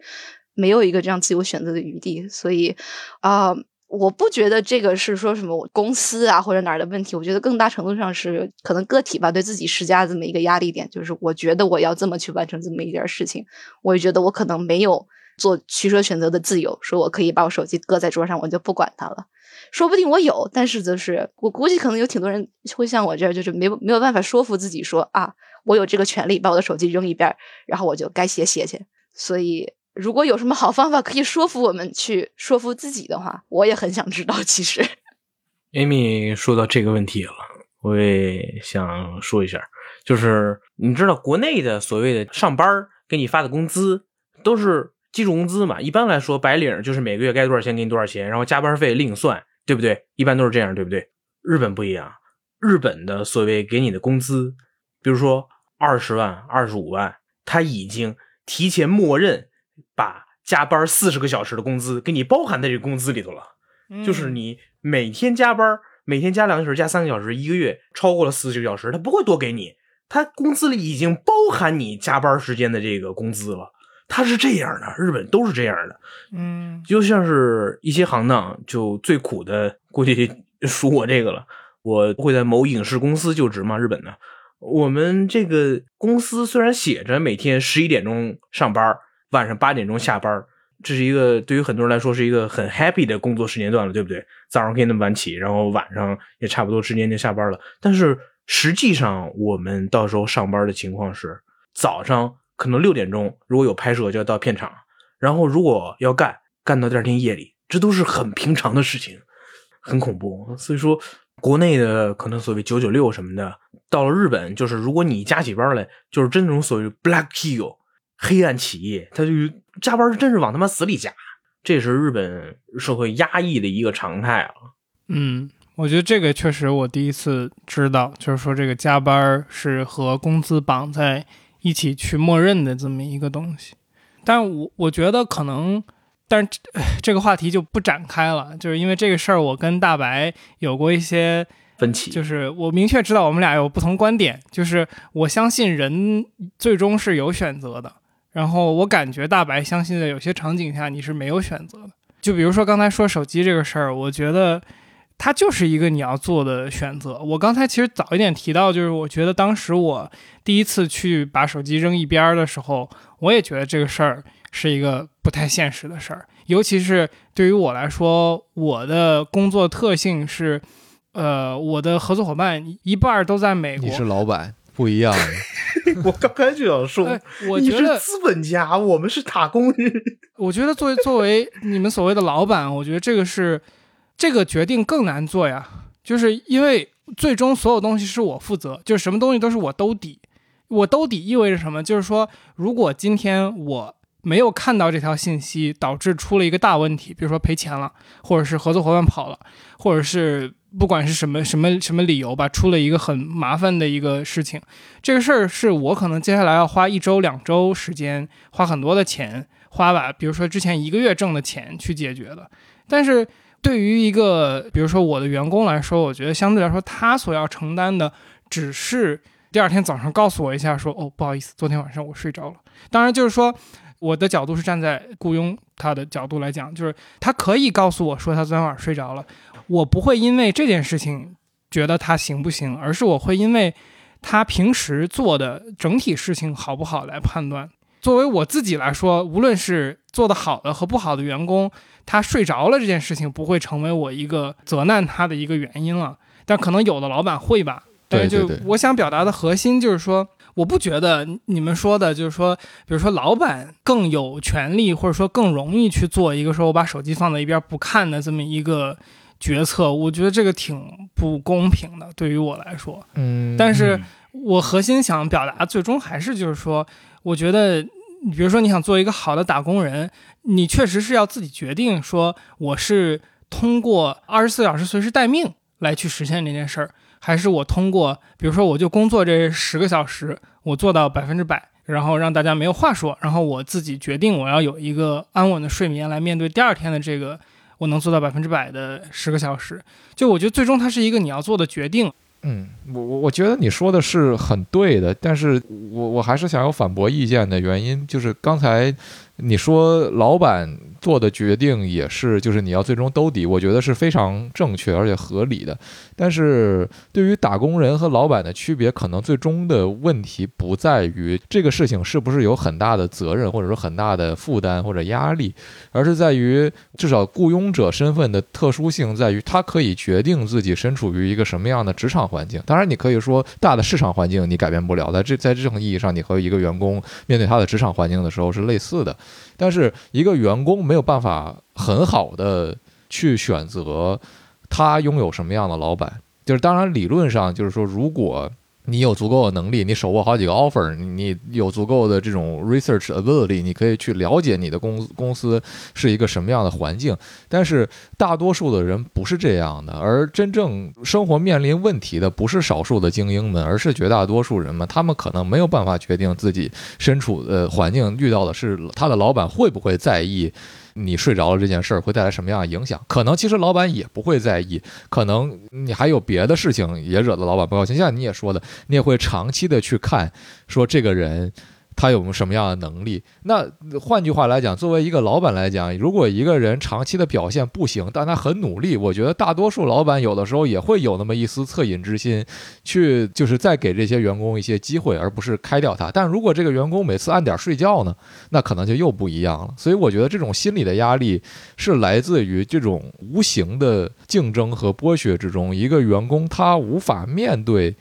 没有一个这样自由选择的余地，所以啊、我不觉得这个是说什么公司啊或者哪儿的问题，我觉得更大程度上是可能个体吧对自己施加这么一个压力点，就是我觉得我要这么去完成这么一件事情，我也觉得我可能没有做取舍选择的自由，说我可以把我手机搁在桌上，我就不管它了。说不定我有，但是就是我估计可能有挺多人会像我这样，就是没没有办法说服自己说啊，我有这个权利把我的手机扔一边，然后我就该写写去。所以如果有什么好方法可以说服我们去说服自己的话，我也很想知道。其实，Amy 说到这个问题了，我也想说一下，就是你知道国内的所谓的上班给你发的工资都是基础工资嘛？一般来说，白领就是每个月该多少钱给你多少钱，然后加班费另算。对不对？一般都是这样，对不对？日本不一样，日本的所谓给你的工资，比如说二十万、二十五万，他已经提前默认把加班四十个小时的工资给你包含在这个工资里头了。就是你每天加班，每天加两个小时、加三个小时，一个月超过了四十个小时，他不会多给你，他工资里已经包含你加班时间的这个工资了。他是这样的，日本都是这样的，嗯，就像是一些行当，就最苦的，估计 属我这个了。我会在某影视公司就职嘛，日本的。我们这个公司虽然写着每天十一点钟上班，晚上八点钟下班，这是一个对于很多人来说是一个很 happy 的工作时间段了，对不对？早上可以那么晚起，然后晚上也差不多时间就下班了。但是实际上，我们到时候上班的情况是早上。可能六点钟如果有拍摄就要到片场，然后如果要干干到第二天夜里，这都是很平常的事情，很恐怖。所以说，国内的可能所谓九九六什么的，到了日本就是如果你加起班来，就是真那种所谓 black kill 黑暗企业，他就加班是真是往他妈死里加，这是日本社会压抑的一个常态啊。嗯，我觉得这个确实我第一次知道，就是说这个加班是和工资绑在。一起去默认的这么一个东西，但我我觉得可能，但是这个话题就不展开了，就是因为这个事儿，我跟大白有过一些分歧，就是我明确知道我们俩有不同观点，就是我相信人最终是有选择的，然后我感觉大白相信在有些场景下你是没有选择的，就比如说刚才说手机这个事儿，我觉得。它就是一个你要做的选择。我刚才其实早一点提到，就是我觉得当时我第一次去把手机扔一边儿的时候，我也觉得这个事儿是一个不太现实的事儿。尤其是对于我来说，我的工作特性是，呃，我的合作伙伴一半都在美国。你是老板，不一样。我刚才就想说，我觉得资本家，我们是打工人。我觉得作为作为你们所谓的老板，我觉得这个是。这个决定更难做呀，就是因为最终所有东西是我负责，就是什么东西都是我兜底。我兜底意味着什么？就是说，如果今天我没有看到这条信息，导致出了一个大问题，比如说赔钱了，或者是合作伙伴跑了，或者是不管是什么什么什么理由吧，出了一个很麻烦的一个事情，这个事儿是我可能接下来要花一周两周时间，花很多的钱，花吧，比如说之前一个月挣的钱去解决的，但是。对于一个，比如说我的员工来说，我觉得相对来说，他所要承担的只是第二天早上告诉我一下，说哦，不好意思，昨天晚上我睡着了。当然，就是说我的角度是站在雇佣他的角度来讲，就是他可以告诉我说他昨天晚上睡着了，我不会因为这件事情觉得他行不行，而是我会因为他平时做的整体事情好不好来判断。作为我自己来说，无论是做得好的和不好的员工。他睡着了这件事情不会成为我一个责难他的一个原因了，但可能有的老板会吧。但是就我想表达的核心就是说，我不觉得你们说的就是说，比如说老板更有权利或者说更容易去做一个说我把手机放在一边不看的这么一个决策，我觉得这个挺不公平的，对于我来说。嗯，但是我核心想表达最终还是就是说，我觉得，比如说你想做一个好的打工人。你确实是要自己决定，说我是通过二十四小时随时待命来去实现这件事儿，还是我通过，比如说我就工作这十个小时，我做到百分之百，然后让大家没有话说，然后我自己决定我要有一个安稳的睡眠来面对第二天的这个，我能做到百分之百的十个小时。就我觉得最终它是一个你要做的决定。嗯，我我我觉得你说的是很对的，但是我我还是想有反驳意见的原因，就是刚才你说老板做的决定也是，就是你要最终兜底，我觉得是非常正确而且合理的。但是对于打工人和老板的区别，可能最终的问题不在于这个事情是不是有很大的责任，或者说很大的负担或者压力，而是在于至少雇佣者身份的特殊性在于他可以决定自己身处于一个什么样的职场环境。当然，你可以说大的市场环境你改变不了，在这在这种意义上，你和一个员工面对他的职场环境的时候是类似的。但是一个员工没有办法很好的去选择他拥有什么样的老板，就是当然理论上就是说，如果你有足够的能力，你手握好几个 offer，你有足够的这种 research ability，你可以去了解你的公公司是一个什么样的环境。但是大多数的人不是这样的，而真正生活面临问题的不是少数的精英们，而是绝大多数人们。他们可能没有办法决定自己身处的环境遇到的是他的老板会不会在意。你睡着了这件事儿会带来什么样的影响？可能其实老板也不会在意，可能你还有别的事情也惹得老板不高兴。像你也说的，你也会长期的去看，说这个人。他有什么样的能力？那换句话来讲，作为一个老板来讲，如果一个人长期的表现不行，但他很努力，我觉得大多数老板有的时候也会有那么一丝恻隐之心，去就是再给这些员工一些机会，而不是开掉他。但如果这个员工每次按点睡觉呢，那可能就又不一样了。所以我觉得这种心理的压力是来自于这种无形的竞争和剥削之中，一个员工他无法面对。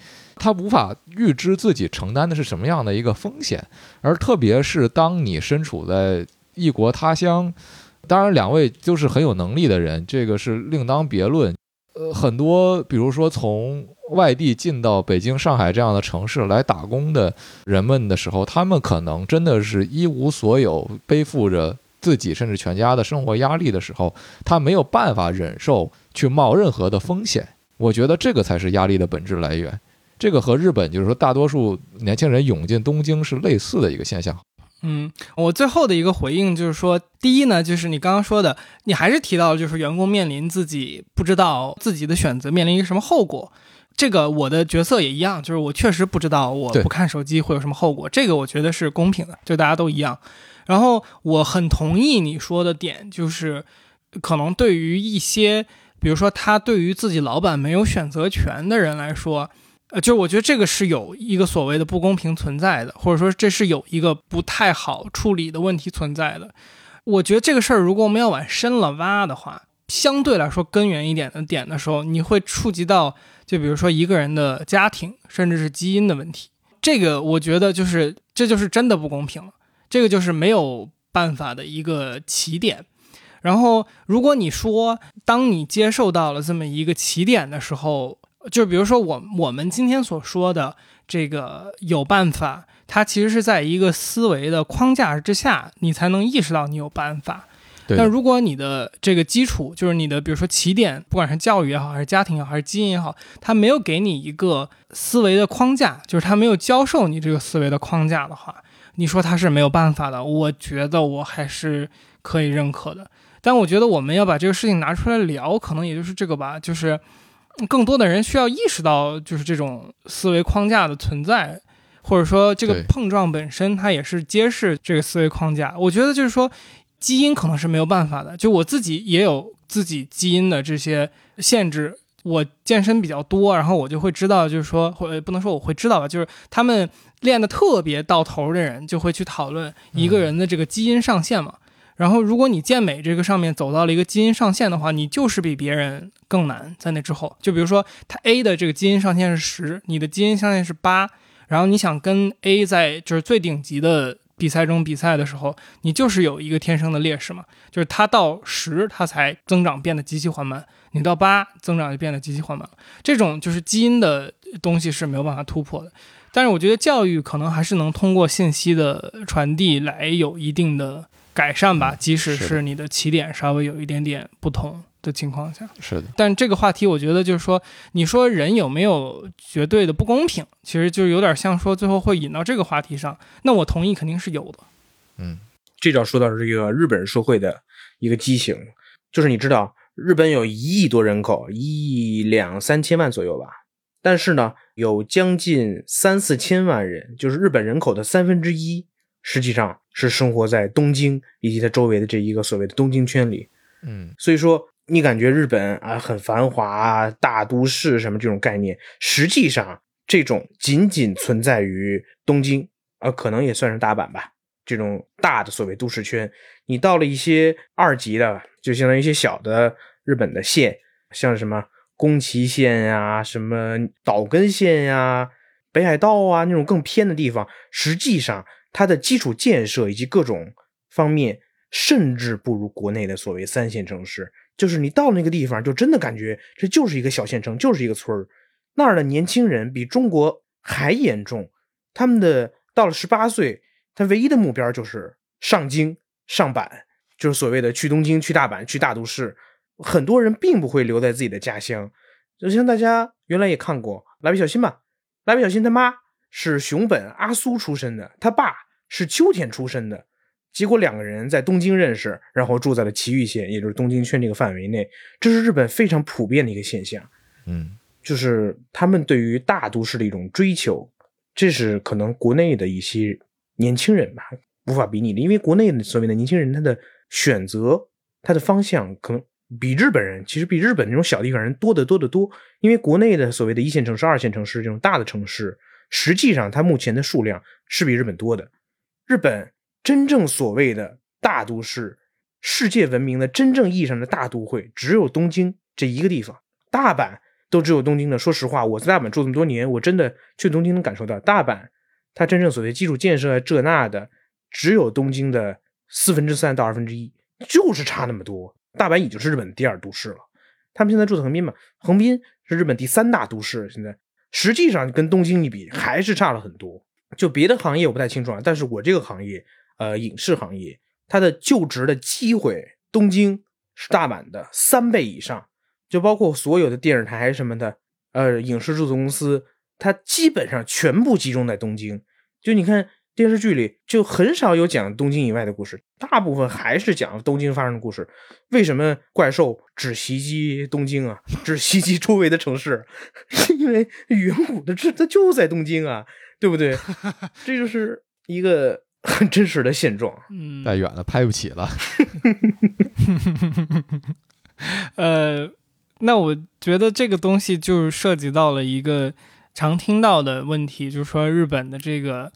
他无法预知自己承担的是什么样的一个风险，而特别是当你身处在异国他乡，当然两位都是很有能力的人，这个是另当别论。呃，很多比如说从外地进到北京、上海这样的城市来打工的人们的时候，他们可能真的是一无所有，背负着自己甚至全家的生活压力的时候，他没有办法忍受去冒任何的风险。我觉得这个才是压力的本质来源。这个和日本就是说，大多数年轻人涌进东京是类似的一个现象。嗯，我最后的一个回应就是说，第一呢，就是你刚刚说的，你还是提到就是员工面临自己不知道自己的选择面临一个什么后果。这个我的角色也一样，就是我确实不知道我不看手机会有什么后果。这个我觉得是公平的，就大家都一样。然后我很同意你说的点，就是可能对于一些，比如说他对于自己老板没有选择权的人来说。呃，就是我觉得这个是有一个所谓的不公平存在的，或者说这是有一个不太好处理的问题存在的。我觉得这个事儿，如果我们要往深了挖的话，相对来说根源一点的点的时候，你会触及到，就比如说一个人的家庭，甚至是基因的问题。这个我觉得就是这就是真的不公平了，这个就是没有办法的一个起点。然后，如果你说当你接受到了这么一个起点的时候，就比如说我我们今天所说的这个有办法，它其实是在一个思维的框架之下，你才能意识到你有办法。但如果你的这个基础就是你的，比如说起点，不管是教育也好，还是家庭也好，还是基因也好，它没有给你一个思维的框架，就是它没有教授你这个思维的框架的话，你说它是没有办法的，我觉得我还是可以认可的。但我觉得我们要把这个事情拿出来聊，可能也就是这个吧，就是。更多的人需要意识到，就是这种思维框架的存在，或者说这个碰撞本身，它也是揭示这个思维框架。我觉得就是说，基因可能是没有办法的。就我自己也有自己基因的这些限制。我健身比较多，然后我就会知道，就是说，或不能说我会知道吧，就是他们练的特别到头的人，就会去讨论一个人的这个基因上限嘛。然后，如果你健美这个上面走到了一个基因上限的话，你就是比别人更难。在那之后，就比如说它 A 的这个基因上限是十，你的基因上限是八，然后你想跟 A 在就是最顶级的比赛中比赛的时候，你就是有一个天生的劣势嘛，就是它到十它才增长变得极其缓慢，你到八增长就变得极其缓慢了。这种就是基因的东西是没有办法突破的。但是我觉得教育可能还是能通过信息的传递来有一定的。改善吧，即使是你的起点稍微有一点点不同的情况下，是的。但这个话题，我觉得就是说，你说人有没有绝对的不公平，其实就有点像说最后会引到这个话题上。那我同意，肯定是有的。嗯，这就要说到这个日本社会的一个畸形，就是你知道，日本有一亿多人口，一亿两三千万左右吧，但是呢，有将近三四千万人，就是日本人口的三分之一。实际上是生活在东京以及它周围的这一个所谓的东京圈里。嗯所以说，你感觉日本啊很繁华啊，大都市什么这种概念，实际上这种仅仅存在于东京，啊，可能也算是大阪吧。这种大的所谓都市圈，你到了一些二级的，就相当于一些小的日本的县，像什么宫崎县呀、什么岛根县呀、北海道啊那种更偏的地方，实际上它的基础建设以及各种方面，甚至不如国内的所谓三线城市。就是你到那个地方，就真的感觉这就是一个小县城，就是一个村儿。那儿的年轻人比中国还严重，他们的到了十八岁，他唯一的目标就是上京上板，就是所谓的去东京、去大阪、去大都市。很多人并不会留在自己的家乡，就像大家原来也看过《蜡笔小新》吧，蜡笔小新他妈是熊本阿苏出身的，他爸是秋田出身的。结果两个人在东京认识，然后住在了埼玉县，也就是东京圈这个范围内。这是日本非常普遍的一个现象。嗯就是他们对于大都市的一种追求，这是可能国内的一些年轻人吧无法比拟的，因为国内的所谓的年轻人，他的选择、他的方向可能比日本人，其实比日本那种小地方人多得多得多。因为国内的所谓的一线城市、二线城市这种大的城市，实际上它目前的数量是比日本多的。日本真正所谓的大都市，世界闻名的真正意义上的大都会，只有东京这一个地方，大阪。都只有东京的。说实话，我在大阪住这么多年，我真的去东京能感受到，大阪它真正所谓基础建设这那的，只有东京的四分之三到二分之一，就是差那么多。大阪已经是日本第二都市了。他们现在住在横滨嘛，横滨是日本第三大都市，现在实际上跟东京一比，还是差了很多。就别的行业我不太清楚啊，但是我这个行业，呃，影视行业，它的就职的机会，东京是大阪的三倍以上。就包括所有的电视台什么的，呃，影视制作公司，它基本上全部集中在东京。就你看电视剧里，就很少有讲东京以外的故事，大部分还是讲东京发生的故事。为什么怪兽只袭击东京啊？只袭击周围的城市？是因为远古的这它就在东京啊，对不对？这就是一个真实的现状。嗯，太远了，拍不起了。呃，那我觉得这个东西就是涉及到了一个常听到的问题，就是说日本的这个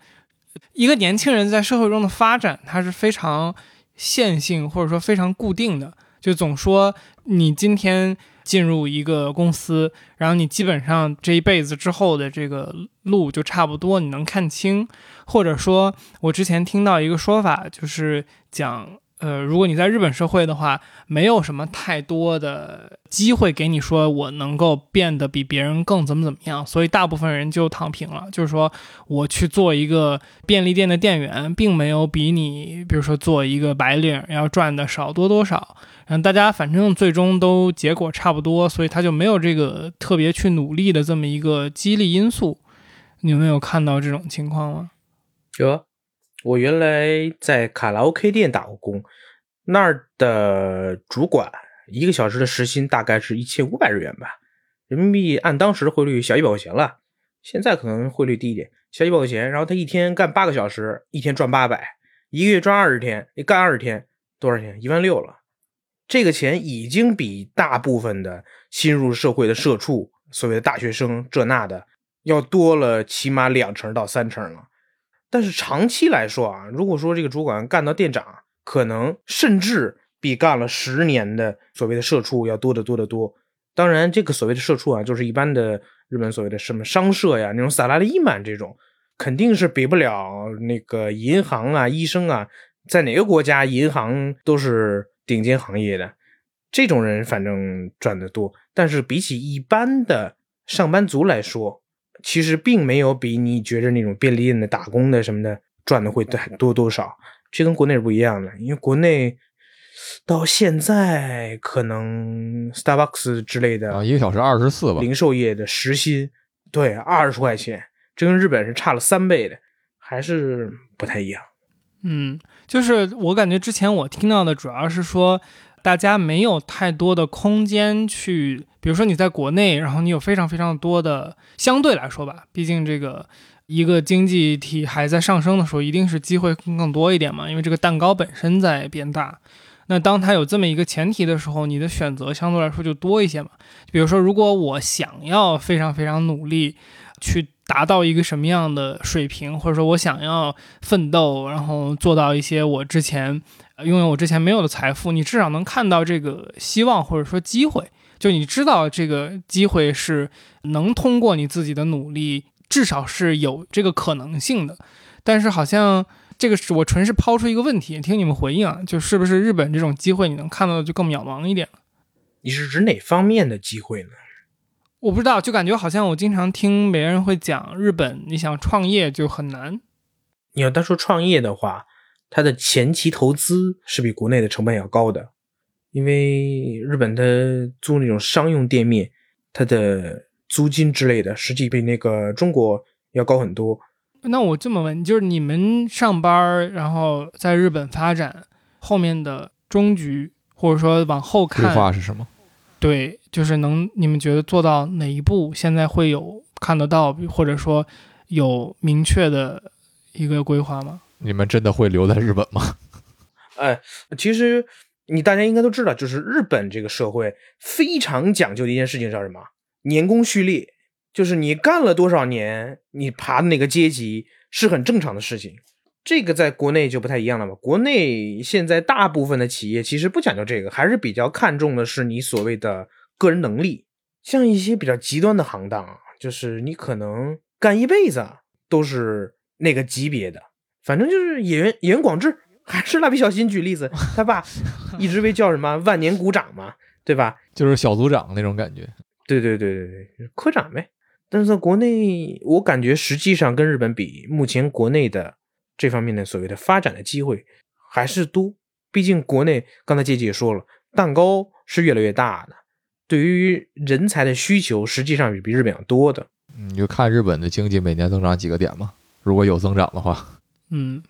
一个年轻人在社会中的发展，它是非常线性或者说非常固定的，就总说你今天进入一个公司，然后你基本上这一辈子之后的这个路就差不多，你能看清，或者说，我之前听到一个说法，就是讲。呃，如果你在日本社会的话，没有什么太多的机会给你说我能够变得比别人更怎么怎么样，所以大部分人就躺平了。就是说，我去做一个便利店的店员，并没有比你，比如说做一个白领要赚的少多多少。嗯，大家反正最终都结果差不多，所以他就没有这个特别去努力的这么一个激励因素。你有没有看到这种情况吗？有。我原来在卡拉 OK 店打过工，那儿的主管一个小时的时薪大概是一千五百日元吧，人民币按当时的汇率小一百块钱了，现在可能汇率低一点，小一百块钱。然后他一天干八个小时，一天赚八百，一个月赚二十天，你干二十天多少钱？一万六了。这个钱已经比大部分的新入社会的社畜，所谓的大学生这那的要多了，起码两成到三成了。但是长期来说啊，如果说这个主管干到店长，可能甚至比干了十年的所谓的社畜要多得多得多。当然，这个所谓的社畜啊，就是一般的日本所谓的什么商社呀，那种萨拉利曼这种，肯定是比不了那个银行啊、医生啊，在哪个国家银行都是顶尖行业的，这种人反正赚得多。但是比起一般的上班族来说，其实并没有比你觉着那种便利店的打工的什么的赚的会多多少，这跟国内是不一样的。因为国内到现在可能 Starbucks 之类的啊，一个小时二十四吧，零售业的时薪对二十块钱，这跟日本是差了三倍的，还是不太一样。嗯，就是我感觉之前我听到的主要是说。大家没有太多的空间去，比如说你在国内，然后你有非常非常多的相对来说吧，毕竟这个一个经济体还在上升的时候，一定是机会更多一点嘛，因为这个蛋糕本身在变大。那当它有这么一个前提的时候，你的选择相对来说就多一些嘛。比如说，如果我想要非常非常努力去达到一个什么样的水平，或者说我想要奋斗，然后做到一些我之前拥有我之前没有的财富，你至少能看到这个希望或者说机会，就你知道这个机会是能通过你自己的努力，至少是有这个可能性的。但是好像。这个是我纯是抛出一个问题，听你们回应啊，就是不是日本这种机会你能看到的就更渺茫一点你是指哪方面的机会呢？我不知道，就感觉好像我经常听别人会讲日本，你想创业就很难。你要单说创业的话，它的前期投资是比国内的成本要高的，因为日本的租那种商用店面，它的租金之类的，实际比那个中国要高很多。那我这么问，就是你们上班，然后在日本发展，后面的终局，或者说往后看，规划是什么？对，就是能你们觉得做到哪一步，现在会有看得到，或者说有明确的一个规划吗？你们真的会留在日本吗？哎，其实你大家应该都知道，就是日本这个社会非常讲究的一件事情叫什么？年功序列。就是你干了多少年，你爬的那个阶级是很正常的事情。这个在国内就不太一样了嘛。国内现在大部分的企业其实不讲究这个，还是比较看重的是你所谓的个人能力。像一些比较极端的行当，就是你可能干一辈子都是那个级别的。反正就是演员演员广志，还是蜡笔小新举例子，他爸一直被叫什么万年股长嘛，对吧？就是小组长那种感觉。对对对对对，科长呗。但是在国内，我感觉实际上跟日本比，目前国内的这方面的所谓的发展的机会还是多。毕竟国内刚才姐姐也说了，蛋糕是越来越大的，对于人才的需求实际上是比日本要多的。你就看日本的经济每年增长几个点嘛，如果有增长的话。嗯，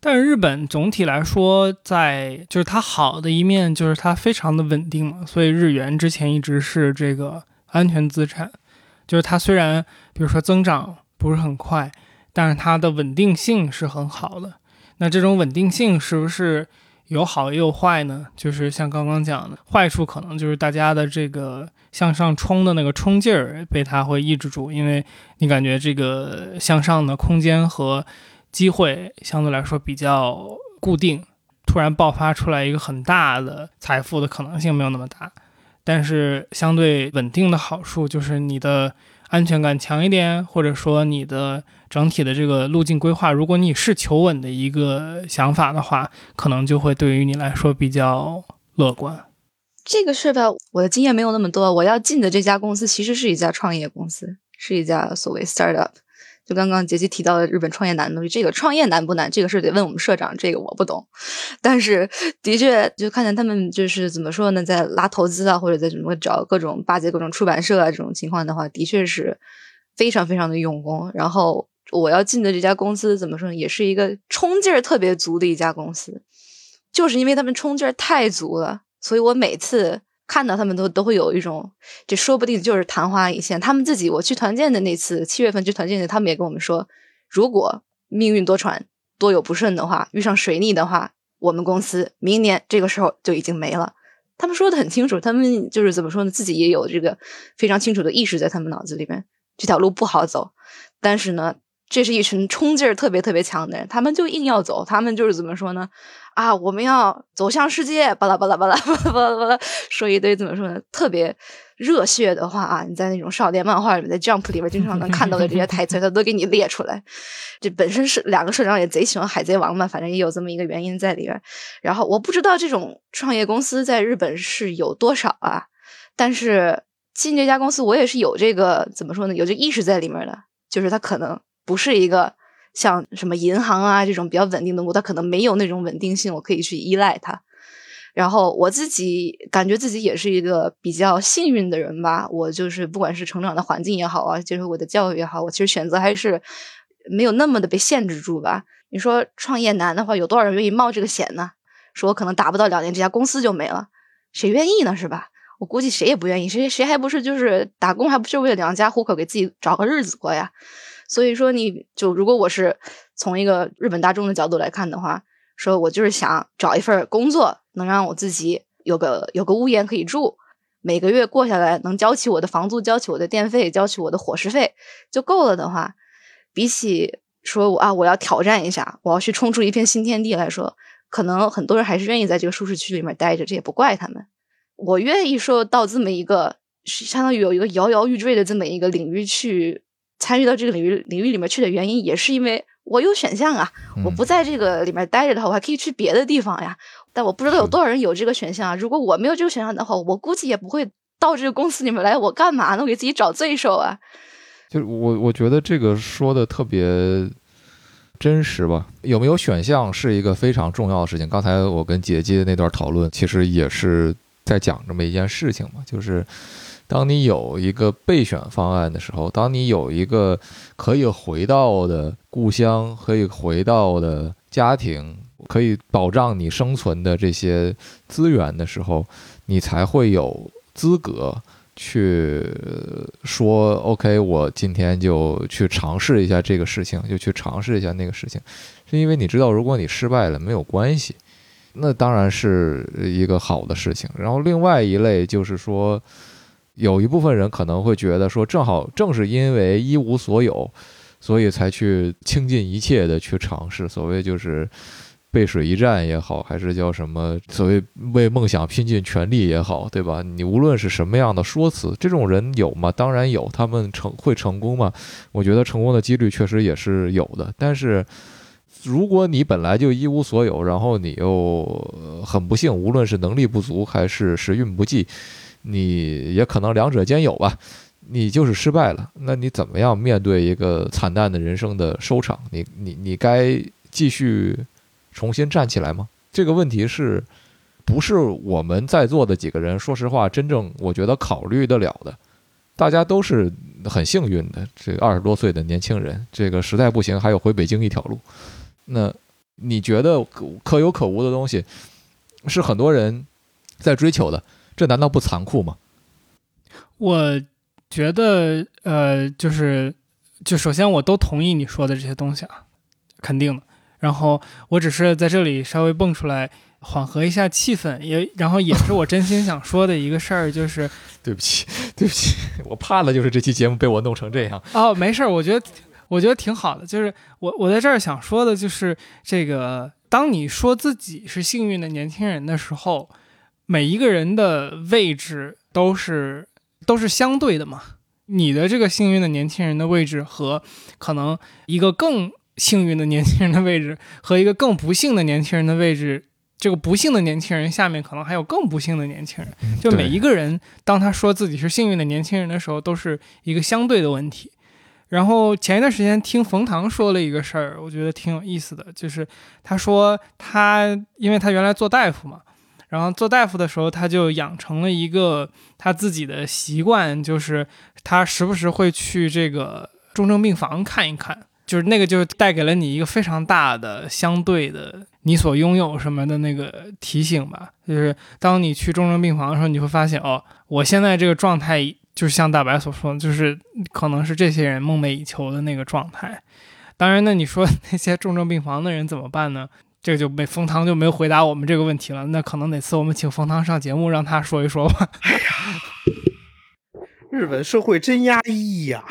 但是日本总体来说，在就是它好的一面就是它非常的稳定嘛，所以日元之前一直是这个安全资产。就是它虽然，比如说增长不是很快，但是它的稳定性是很好的。那这种稳定性是不是有好也有坏呢？就是像刚刚讲的，坏处可能就是大家的这个向上冲的那个冲劲儿被它会抑制住，因为你感觉这个向上的空间和机会相对来说比较固定，突然爆发出来一个很大的财富的可能性没有那么大。但是相对稳定的好处就是你的安全感强一点，或者说你的整体的这个路径规划，如果你是求稳的一个想法的话，可能就会对于你来说比较乐观。这个事吧，我的经验没有那么多。我要进的这家公司其实是一家创业公司，是一家所谓 startup。就刚刚杰西提到的日本创业难的东西，这个创业难不难？这个事得问我们社长，这个我不懂。但是的确，就看见他们就是怎么说呢，在拉投资啊，或者在怎么找各种巴结各种出版社啊这种情况的话，的确是非常非常的用功。然后我要进的这家公司怎么说呢，也是一个冲劲儿特别足的一家公司，就是因为他们冲劲儿太足了，所以我每次。看到他们都都会有一种，这说不定就是昙花一现。他们自己，我去团建的那次，七月份去团建的，他们也跟我们说，如果命运多舛，多有不顺的话，遇上水逆的话，我们公司明年这个时候就已经没了。他们说的很清楚，他们就是怎么说呢？自己也有这个非常清楚的意识在他们脑子里面，这条路不好走，但是呢。这是一群冲劲儿特别特别强的人，他们就硬要走，他们就是怎么说呢？啊，我们要走向世界，巴拉巴拉巴拉巴拉巴拉巴拉，说一堆怎么说呢？特别热血的话啊！你在那种少年漫画里面，在 Jump 里边经常能看到的这些台词，他都给你列出来。这本身是两个社长也贼喜欢海贼王嘛，反正也有这么一个原因在里边。然后我不知道这种创业公司在日本是有多少啊，但是进这家公司，我也是有这个怎么说呢？有这意识在里面的，就是他可能。不是一个像什么银行啊这种比较稳定的，它可能没有那种稳定性，我可以去依赖它。然后我自己感觉自己也是一个比较幸运的人吧。我就是不管是成长的环境也好啊，接受我的教育也好，我其实选择还是没有那么的被限制住吧。你说创业难的话，有多少人愿意冒这个险呢？说我可能达不到两年，这家公司就没了，谁愿意呢？是吧？我估计谁也不愿意，谁谁还不是就是打工，还不是为了养家糊口，给自己找个日子过呀？所以说，你就如果我是从一个日本大众的角度来看的话，说我就是想找一份工作，能让我自己有个有个屋檐可以住，每个月过下来能交起我的房租，交起我的电费，交起我的伙食费就够了的话，比起说我啊我要挑战一下，我要去冲出一片新天地来说，可能很多人还是愿意在这个舒适区里面待着，这也不怪他们。我愿意说到这么一个相当于有一个摇摇欲坠的这么一个领域去参与到这个领域领域里面去的原因，也是因为我有选项啊。我不在这个里面待着的话，我还可以去别的地方呀。但我不知道有多少人有这个选项啊。如果我没有这个选项的话，我估计也不会到这个公司里面来。我干嘛呢？我给自己找罪受啊。就是我我觉得这个说的特别真实吧。有没有选项是一个非常重要的事情。刚才我跟杰基的那段讨论，其实也是。在讲这么一件事情嘛，就是当你有一个备选方案的时候，当你有一个可以回到的故乡、可以回到的家庭、可以保障你生存的这些资源的时候，你才会有资格去说 “OK”，我今天就去尝试一下这个事情，就去尝试一下那个事情，是因为你知道，如果你失败了，没有关系。那当然是一个好的事情。然后另外一类就是说，有一部分人可能会觉得说，正好正是因为一无所有，所以才去倾尽一切的去尝试。所谓就是背水一战也好，还是叫什么所谓为梦想拼尽全力也好，对吧？你无论是什么样的说辞，这种人有吗？当然有。他们成会成功吗？我觉得成功的几率确实也是有的，但是。如果你本来就一无所有，然后你又很不幸，无论是能力不足还是时运不济，你也可能两者兼有吧，你就是失败了。那你怎么样面对一个惨淡的人生的收场？你你你该继续重新站起来吗？这个问题是不是我们在座的几个人，说实话，真正我觉得考虑得了的？大家都是很幸运的，这二十多岁的年轻人，这个实在不行还有回北京一条路。那你觉得可有可无的东西是很多人在追求的，这难道不残酷吗？我觉得，呃，就是，就首先我都同意你说的这些东西啊，肯定的。然后我只是在这里稍微蹦出来缓和一下气氛，也然后也是我真心想说的一个事儿，就 是对不起，对不起，我怕的就是这期节目被我弄成这样。哦，没事儿，我觉得。我觉得挺好的，就是我我在这儿想说的，就是这个，当你说自己是幸运的年轻人的时候，每一个人的位置都是都是相对的嘛。你的这个幸运的年轻人的位置和可能一个更幸运的年轻人的位置和一个更不幸的年轻人的位置，这个不幸的年轻人下面可能还有更不幸的年轻人。就每一个人，当他说自己是幸运的年轻人的时候，都是一个相对的问题。然后前一段时间听冯唐说了一个事儿，我觉得挺有意思的，就是他说他因为他原来做大夫嘛，然后做大夫的时候他就养成了一个他自己的习惯，就是他时不时会去这个重症病房看一看，就是那个就带给了你一个非常大的相对的你所拥有什么的那个提醒吧，就是当你去重症病房的时候，你会发现哦，我现在这个状态。就是像大白所说，就是可能是这些人梦寐以求的那个状态。当然，那你说 那些重症病房的人怎么办呢？这个就没冯唐就没有回答我们这个问题了。那可能哪次我们请冯唐上节目，让他说一说吧。哎呀，日本社会真压抑呀！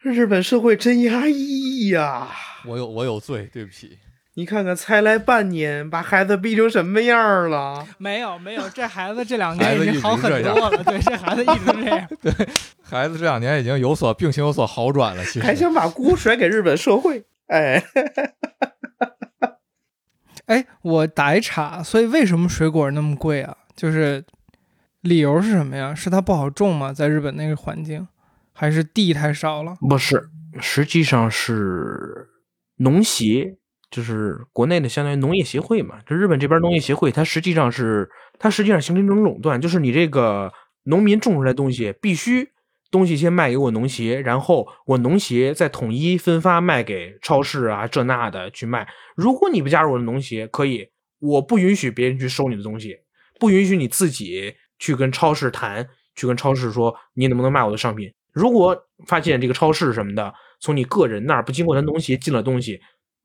日本社会真压抑呀！我有我有罪，对不起。你看看，才来半年，把孩子逼成什么样了？没有，没有，这孩子这两年已经好很多了。对，这孩子一直这样。对，孩子这两年已经有所病情有所好转了。其实还想把锅甩给日本社会？哎，哎，我打一岔，所以为什么水果那么贵啊？就是理由是什么呀？是它不好种吗？在日本那个环境，还是地太少了？不是，实际上是农协。就是国内的相当于农业协会嘛，就日本这边农业协会，它实际上是它实际上形成一种垄断，就是你这个农民种出来东西，必须东西先卖给我农协，然后我农协再统一分发卖给超市啊这那的去卖。如果你不加入我的农协，可以，我不允许别人去收你的东西，不允许你自己去跟超市谈，去跟超市说你能不能卖我的商品。如果发现这个超市什么的从你个人那儿不经过他农协进了东西，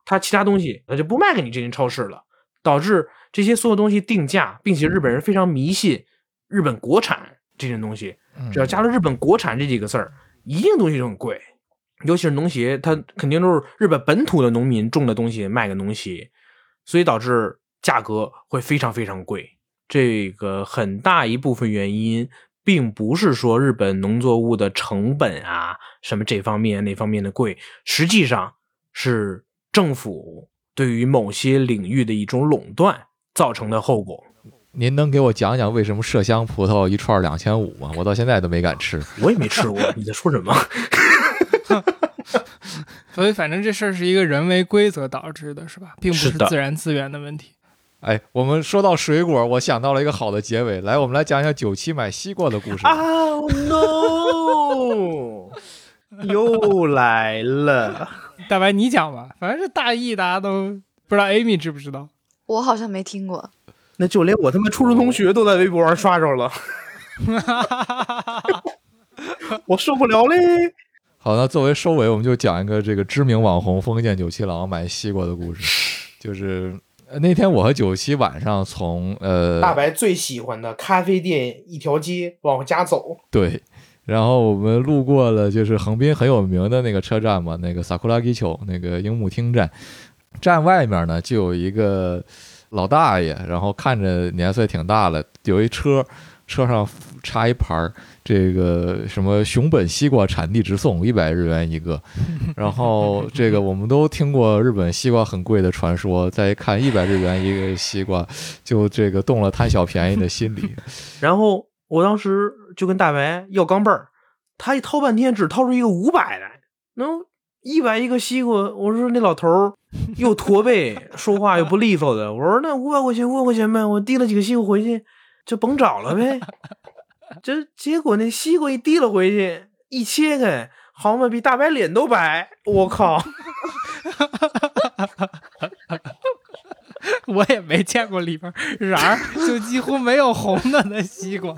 他其他东西他就不卖给你这间超市了，导致这些所有东西定价，并且日本人非常迷信日本国产这件东西，嗯只要加了日本国产这几个字儿，一定东西就很贵。尤其是农协，它肯定都是日本本土的农民种的东西卖给农协，所以导致价格会非常非常贵。这个很大一部分原因，并不是说日本农作物的成本啊什么这方面那方面的贵，实际上是政府对于某些领域的一种垄断造成的后果。您能给我讲讲为什么麝香葡萄一串两千五吗？我到现在都没敢吃。我也没吃过，你在说什么？所以反正这事儿是一个人为规则导致的，是吧？并不是自然资源的问题。哎，我们说到水果，我想到了一个好的结尾。来，我们来讲讲九七买西瓜的故事。Oh no！又来了。大白，你讲吧，反正这大意大家都不知道，Amy 知不知道？我好像没听过。那就连我他妈初中同学都在微博上刷着了，我受不了嘞！好，那作为收尾，我们就讲一个这个知名网红封建九七郎买西瓜的故事。就是呃那天我和九七晚上从呃大白最喜欢的咖啡店一条街往家走，对，然后我们路过了就是横滨很有名的那个车站嘛，那个 g i c h o 那个樱木町站，站外面呢就有一个老大爷，然后看着年岁挺大了，有一车，车上插一牌儿，这个什么熊本西瓜产地直送，一百日元一个。然后这个我们都听过日本西瓜很贵的传说，再一看一百日元一个西瓜，就这个动了贪小便宜的心理。然后我当时就跟大白要钢镚儿，他一掏半天只掏出一个五百来，能一百一个西瓜。我说那老头儿 又驼背，说话又不利索的。我说那五百块钱五百块钱呗，我提了几个西瓜回去就甭找了呗。这结果那西瓜一提了回去，一切开，好嘛比大白脸都白。我靠！我也没见过里边瓤儿，就几乎没有红的那西瓜。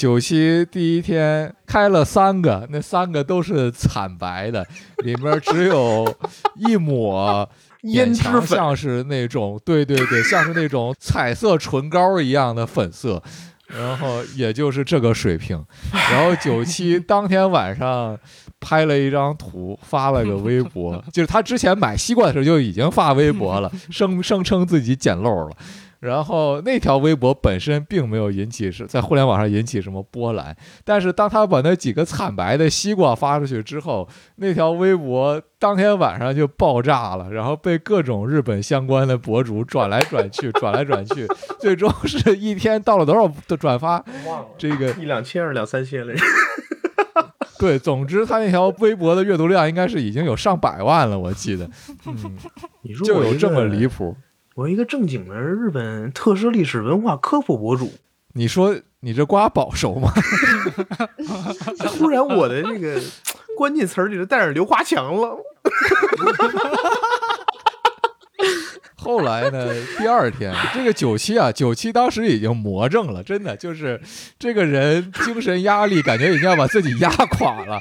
九七第一天开了三个，那三个都是惨白的，里面只有一抹 胭脂粉像是那种对对对，像是那种彩色唇膏一样的粉色，然后也就是这个水平。然后九七当天晚上拍了一张图，发了个微博，就是他之前买西瓜的时候就已经发微博了，声声称自己捡漏了。然后那条微博本身并没有引起是在互联网上引起什么波澜，但是当他把那几个惨白的西瓜发出去之后，那条微博当天晚上就爆炸了，然后被各种日本相关的博主转来转去，转来转去，最终是一天到了多少的转发？忘 了这个一两千还是两三千来着？对，总之他那条微博的阅读量应该是已经有上百万了，我记得，嗯，你说就有这么离谱。我一个正经的日本特色历史文化科普博主，你说你这瓜保熟吗？突然我的那个关键词儿里头带上刘华强了。后来呢？第二天，这个九七啊，九七当时已经魔怔了，真的就是这个人精神压力感觉已经要把自己压垮了。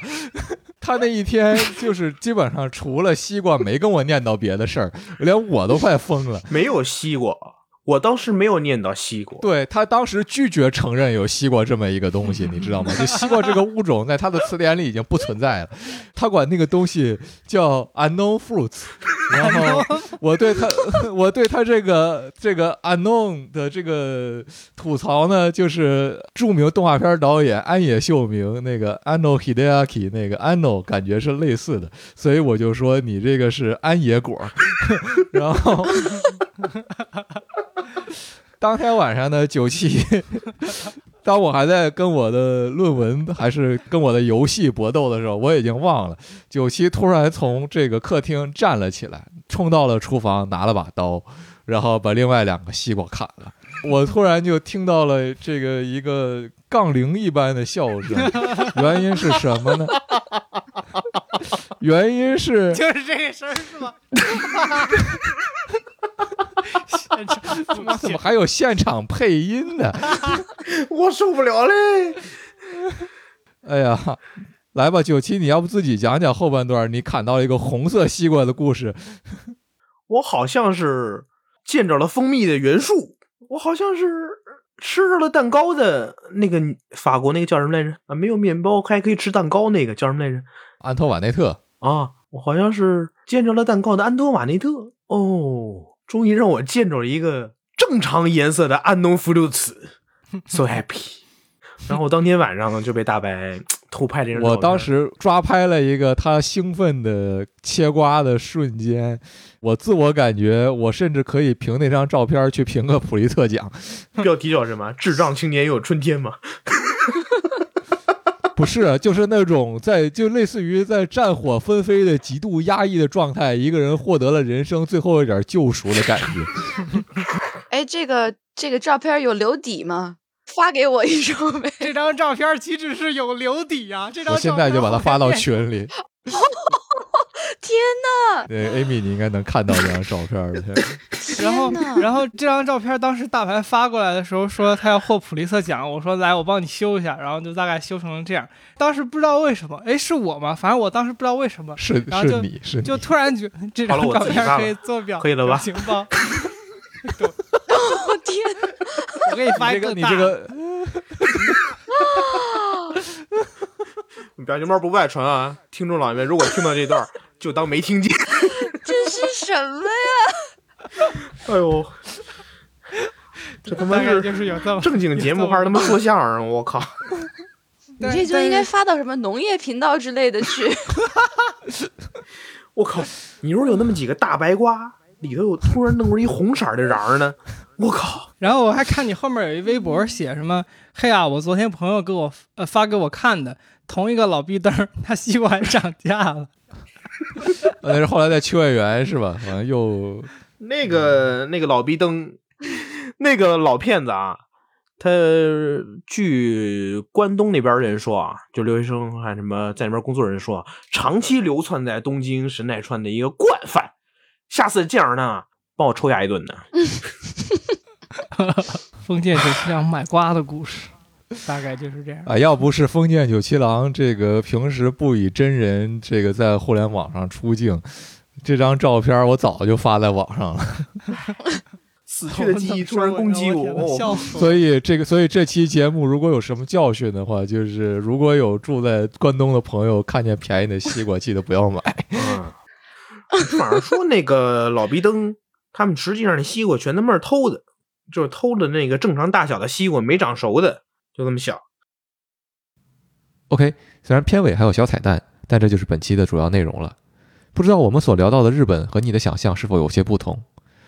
他那一天就是基本上除了西瓜没跟我念叨别的事儿，连我都快疯了。没有西瓜，我当时没有念到西瓜。对他当时拒绝承认有西瓜这么一个东西，你知道吗？就西瓜这个物种在他的词典里已经不存在了，他管那个东西叫 unknown fruits。然后我对他，我对他这个这个 unknown 的这个吐槽呢，就是著名动画片导演安野秀明那个 Anno Hideaki 那个 Ano 感觉是类似的，所以我就说你这个是安野果。然后。当天晚上的九七，当我还在跟我的论文还是跟我的游戏搏斗的时候，我已经忘了。九七突然从这个客厅站了起来，冲到了厨房，拿了把刀，然后把另外两个西瓜砍了。我突然就听到了这个一个杠铃一般的笑声，原因是什么呢？原因是 就是这个声是吗？现场他妈怎么还有现场配音呢？我受不了嘞！哎呀，来吧，九七，你要不自己讲讲后半段你砍到了一个红色西瓜的故事？我好像是见着了蜂蜜的元素，我好像是吃着了蛋糕的那个法国那个叫什么来着？啊，没有面包还可以吃蛋糕那个叫什么来着？安托瓦内特。啊，我好像是见着了蛋糕的安托瓦内特。哦，终于让我见着了一个正常颜色的安东福鲁茨，so happy。然后当天晚上呢，就被大白偷拍这张照片。我当时抓拍了一个他兴奋的切瓜的瞬间，我自我感觉，我甚至可以凭那张照片去评个普利特奖。标题叫什么？智障青年也有春天吗？不是，就是那种在就类似于在战火纷飞的极度压抑的状态，一个人获得了人生最后一点救赎的感觉。哎，这个这个照片有留底吗？发给我一张呗。这张照片岂止是有留底呀、这张我现在就把它发到。群里。天哪！对，Amy，你应该能看到这张照片的。然后，然后这张照片当时大白发过来的时候说他要获普利策奖，我说来我帮你修一下，然后就大概修成了这样。当时不知道为什么，哎是我吗？反正我当时不知道为什么，是然后就是你是你就突然觉得 这张照片可以做表可以了吧表情包。我天我给你发一个你这个表情包不外传啊！听众老爷们，如果听到这段，就当没听见。这是什么呀？哎呦，这他妈是就是有正经节目还是他妈说相声？我靠！你这就应该发到什么农业频道之类的去。我靠！你说有那么几个大白瓜，里头有突然弄出一红色的瓤呢？我靠！然后我还看你后面有一微博写什么，嘿呀，我昨天朋友给我呃发给我看的，同一个老逼灯，他西瓜还涨价了。那是后来在秋叶原是吧？完了又 那个那个老逼灯，那个老骗子啊，他据关东那边人说啊，就留学生还什么在那边工作人说啊，长期流窜在东京神奈川的一个惯犯。下次这样呢，帮我抽他一顿呢。封建九七郎买瓜的故事，大概就是这样。啊，要不是封建九七郎这个平时不以真人这个在互联网上出镜，这张照片我早就发在网上了。死去的记忆突然攻击我，所以这个，所以这期节目如果有什么教训的话，就是如果有住在关东的朋友看见便宜的西瓜，记得不要买。嗯，反正说那个老逼灯，他们实际上那西瓜全他妈是偷的，就是偷的那个正常大小的西瓜，没长熟的，就这么小。OK，虽然片尾还有小彩蛋，但这就是本期的主要内容了。不知道我们所聊到的日本和你的想象是否有些不同？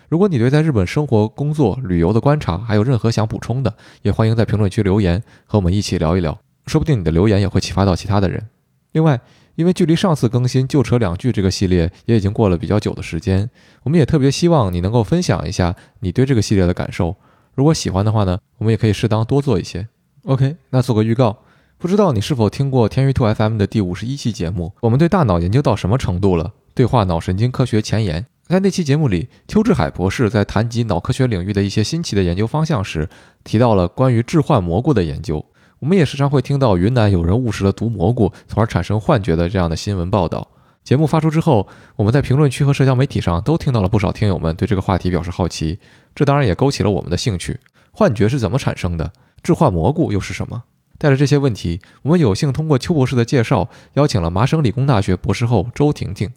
如果你对在日本生活、工作、旅游的观察还有任何想补充的，也欢迎在评论区留言，和我们一起聊一聊。说不定你的留言也会启发到其他的人。另外，因为距离上次更新“就扯两句”这个系列也已经过了比较久的时间，我们也特别希望你能够分享一下你对这个系列的感受。如果喜欢的话呢，我们也可以适当多做一些。OK，那做个预告。不知道你是否听过天娱兔 FM 的第五十一期节目？我们对大脑研究到什么程度了？对话脑神经科学前沿。在那期节目里，邱志海博士在谈及脑科学领域的一些新奇的研究方向时，提到了关于致幻蘑菇的研究。我们也时常会听到云南有人误食了毒蘑菇，从而产生幻觉的这样的新闻报道。节目发出之后，我们在评论区和社交媒体上都听到了不少听友们对这个话题表示好奇，这当然也勾起了我们的兴趣。幻觉是怎么产生的？致幻蘑菇又是什么？带着这些问题，我们有幸通过邱博士的介绍，邀请了麻省理工大学博士后周婷婷。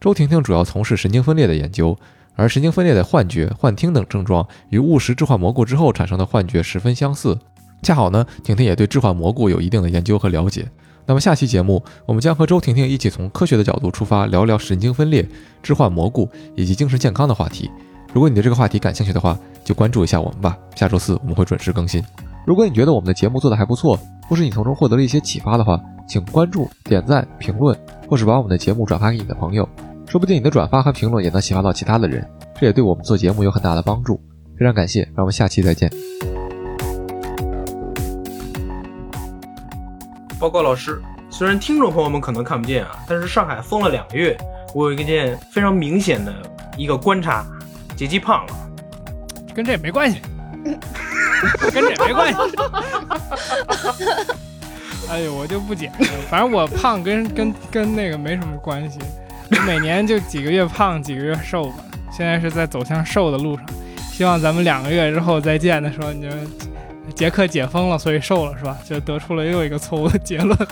周婷婷主要从事神经分裂的研究，而神经分裂的幻觉、幻听等症状与误食致幻蘑菇之后产生的幻觉十分相似。恰好呢，婷婷也对致幻蘑菇有一定的研究和了解。那么下期节目，我们将和周婷婷一起从科学的角度出发，聊聊神经分裂、致幻蘑菇以及精神健康的话题。如果你对这个话题感兴趣的话，就关注一下我们吧。下周四我们会准时更新。如果你觉得我们的节目做得还不错，或是你从中获得了一些启发的话，请关注、点赞、评论，或是把我们的节目转发给你的朋友。说不定你的转发和评论也能启发到其他的人，这也对我们做节目有很大的帮助。非常感谢，让我们下期再见。报告老师，虽然听众朋友们可能看不见啊，但是上海封了两个月，我有一件非常明显的一个观察，杰基胖了。跟这也没关系，跟这没关系。哎呦，我就不解释，反正我胖跟跟跟那个没什么关系，每年就几个月胖，几个月瘦吧。现在是在走向瘦的路上，希望咱们两个月之后再见的时候，你就杰克解封了，所以瘦了是吧？就得出了又一个错误的结论。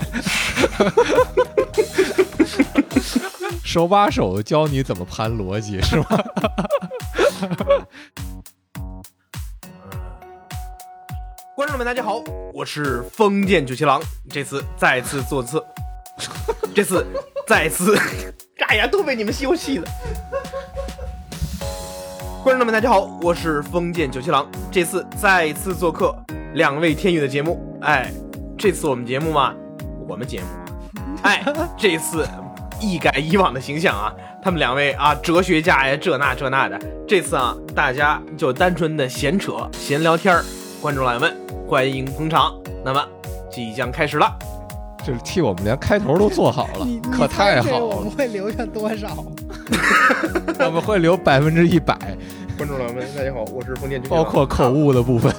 手把手教你怎么盘逻辑是吗？观众们，大家好，我是封建九七郎，这次再次做次，这次再次，哎呀，都被你们休息了。观众们，大家好，我是封建九七郎，这次再次做客两位天宇的节目。哎，这次我们节目嘛，我们节目，哎，这次一改以往的形象啊，他们两位啊，哲学家呀，这那这那的，这次啊，大家就单纯的闲扯闲聊天儿。观众老爷们，欢迎捧场。那么，即将开始了。这替我们连开头都做好了，可太好了。我们会留下多少？我们会留百分之一百，观众老爷们，大家好，我是封建君，包括口误的部分。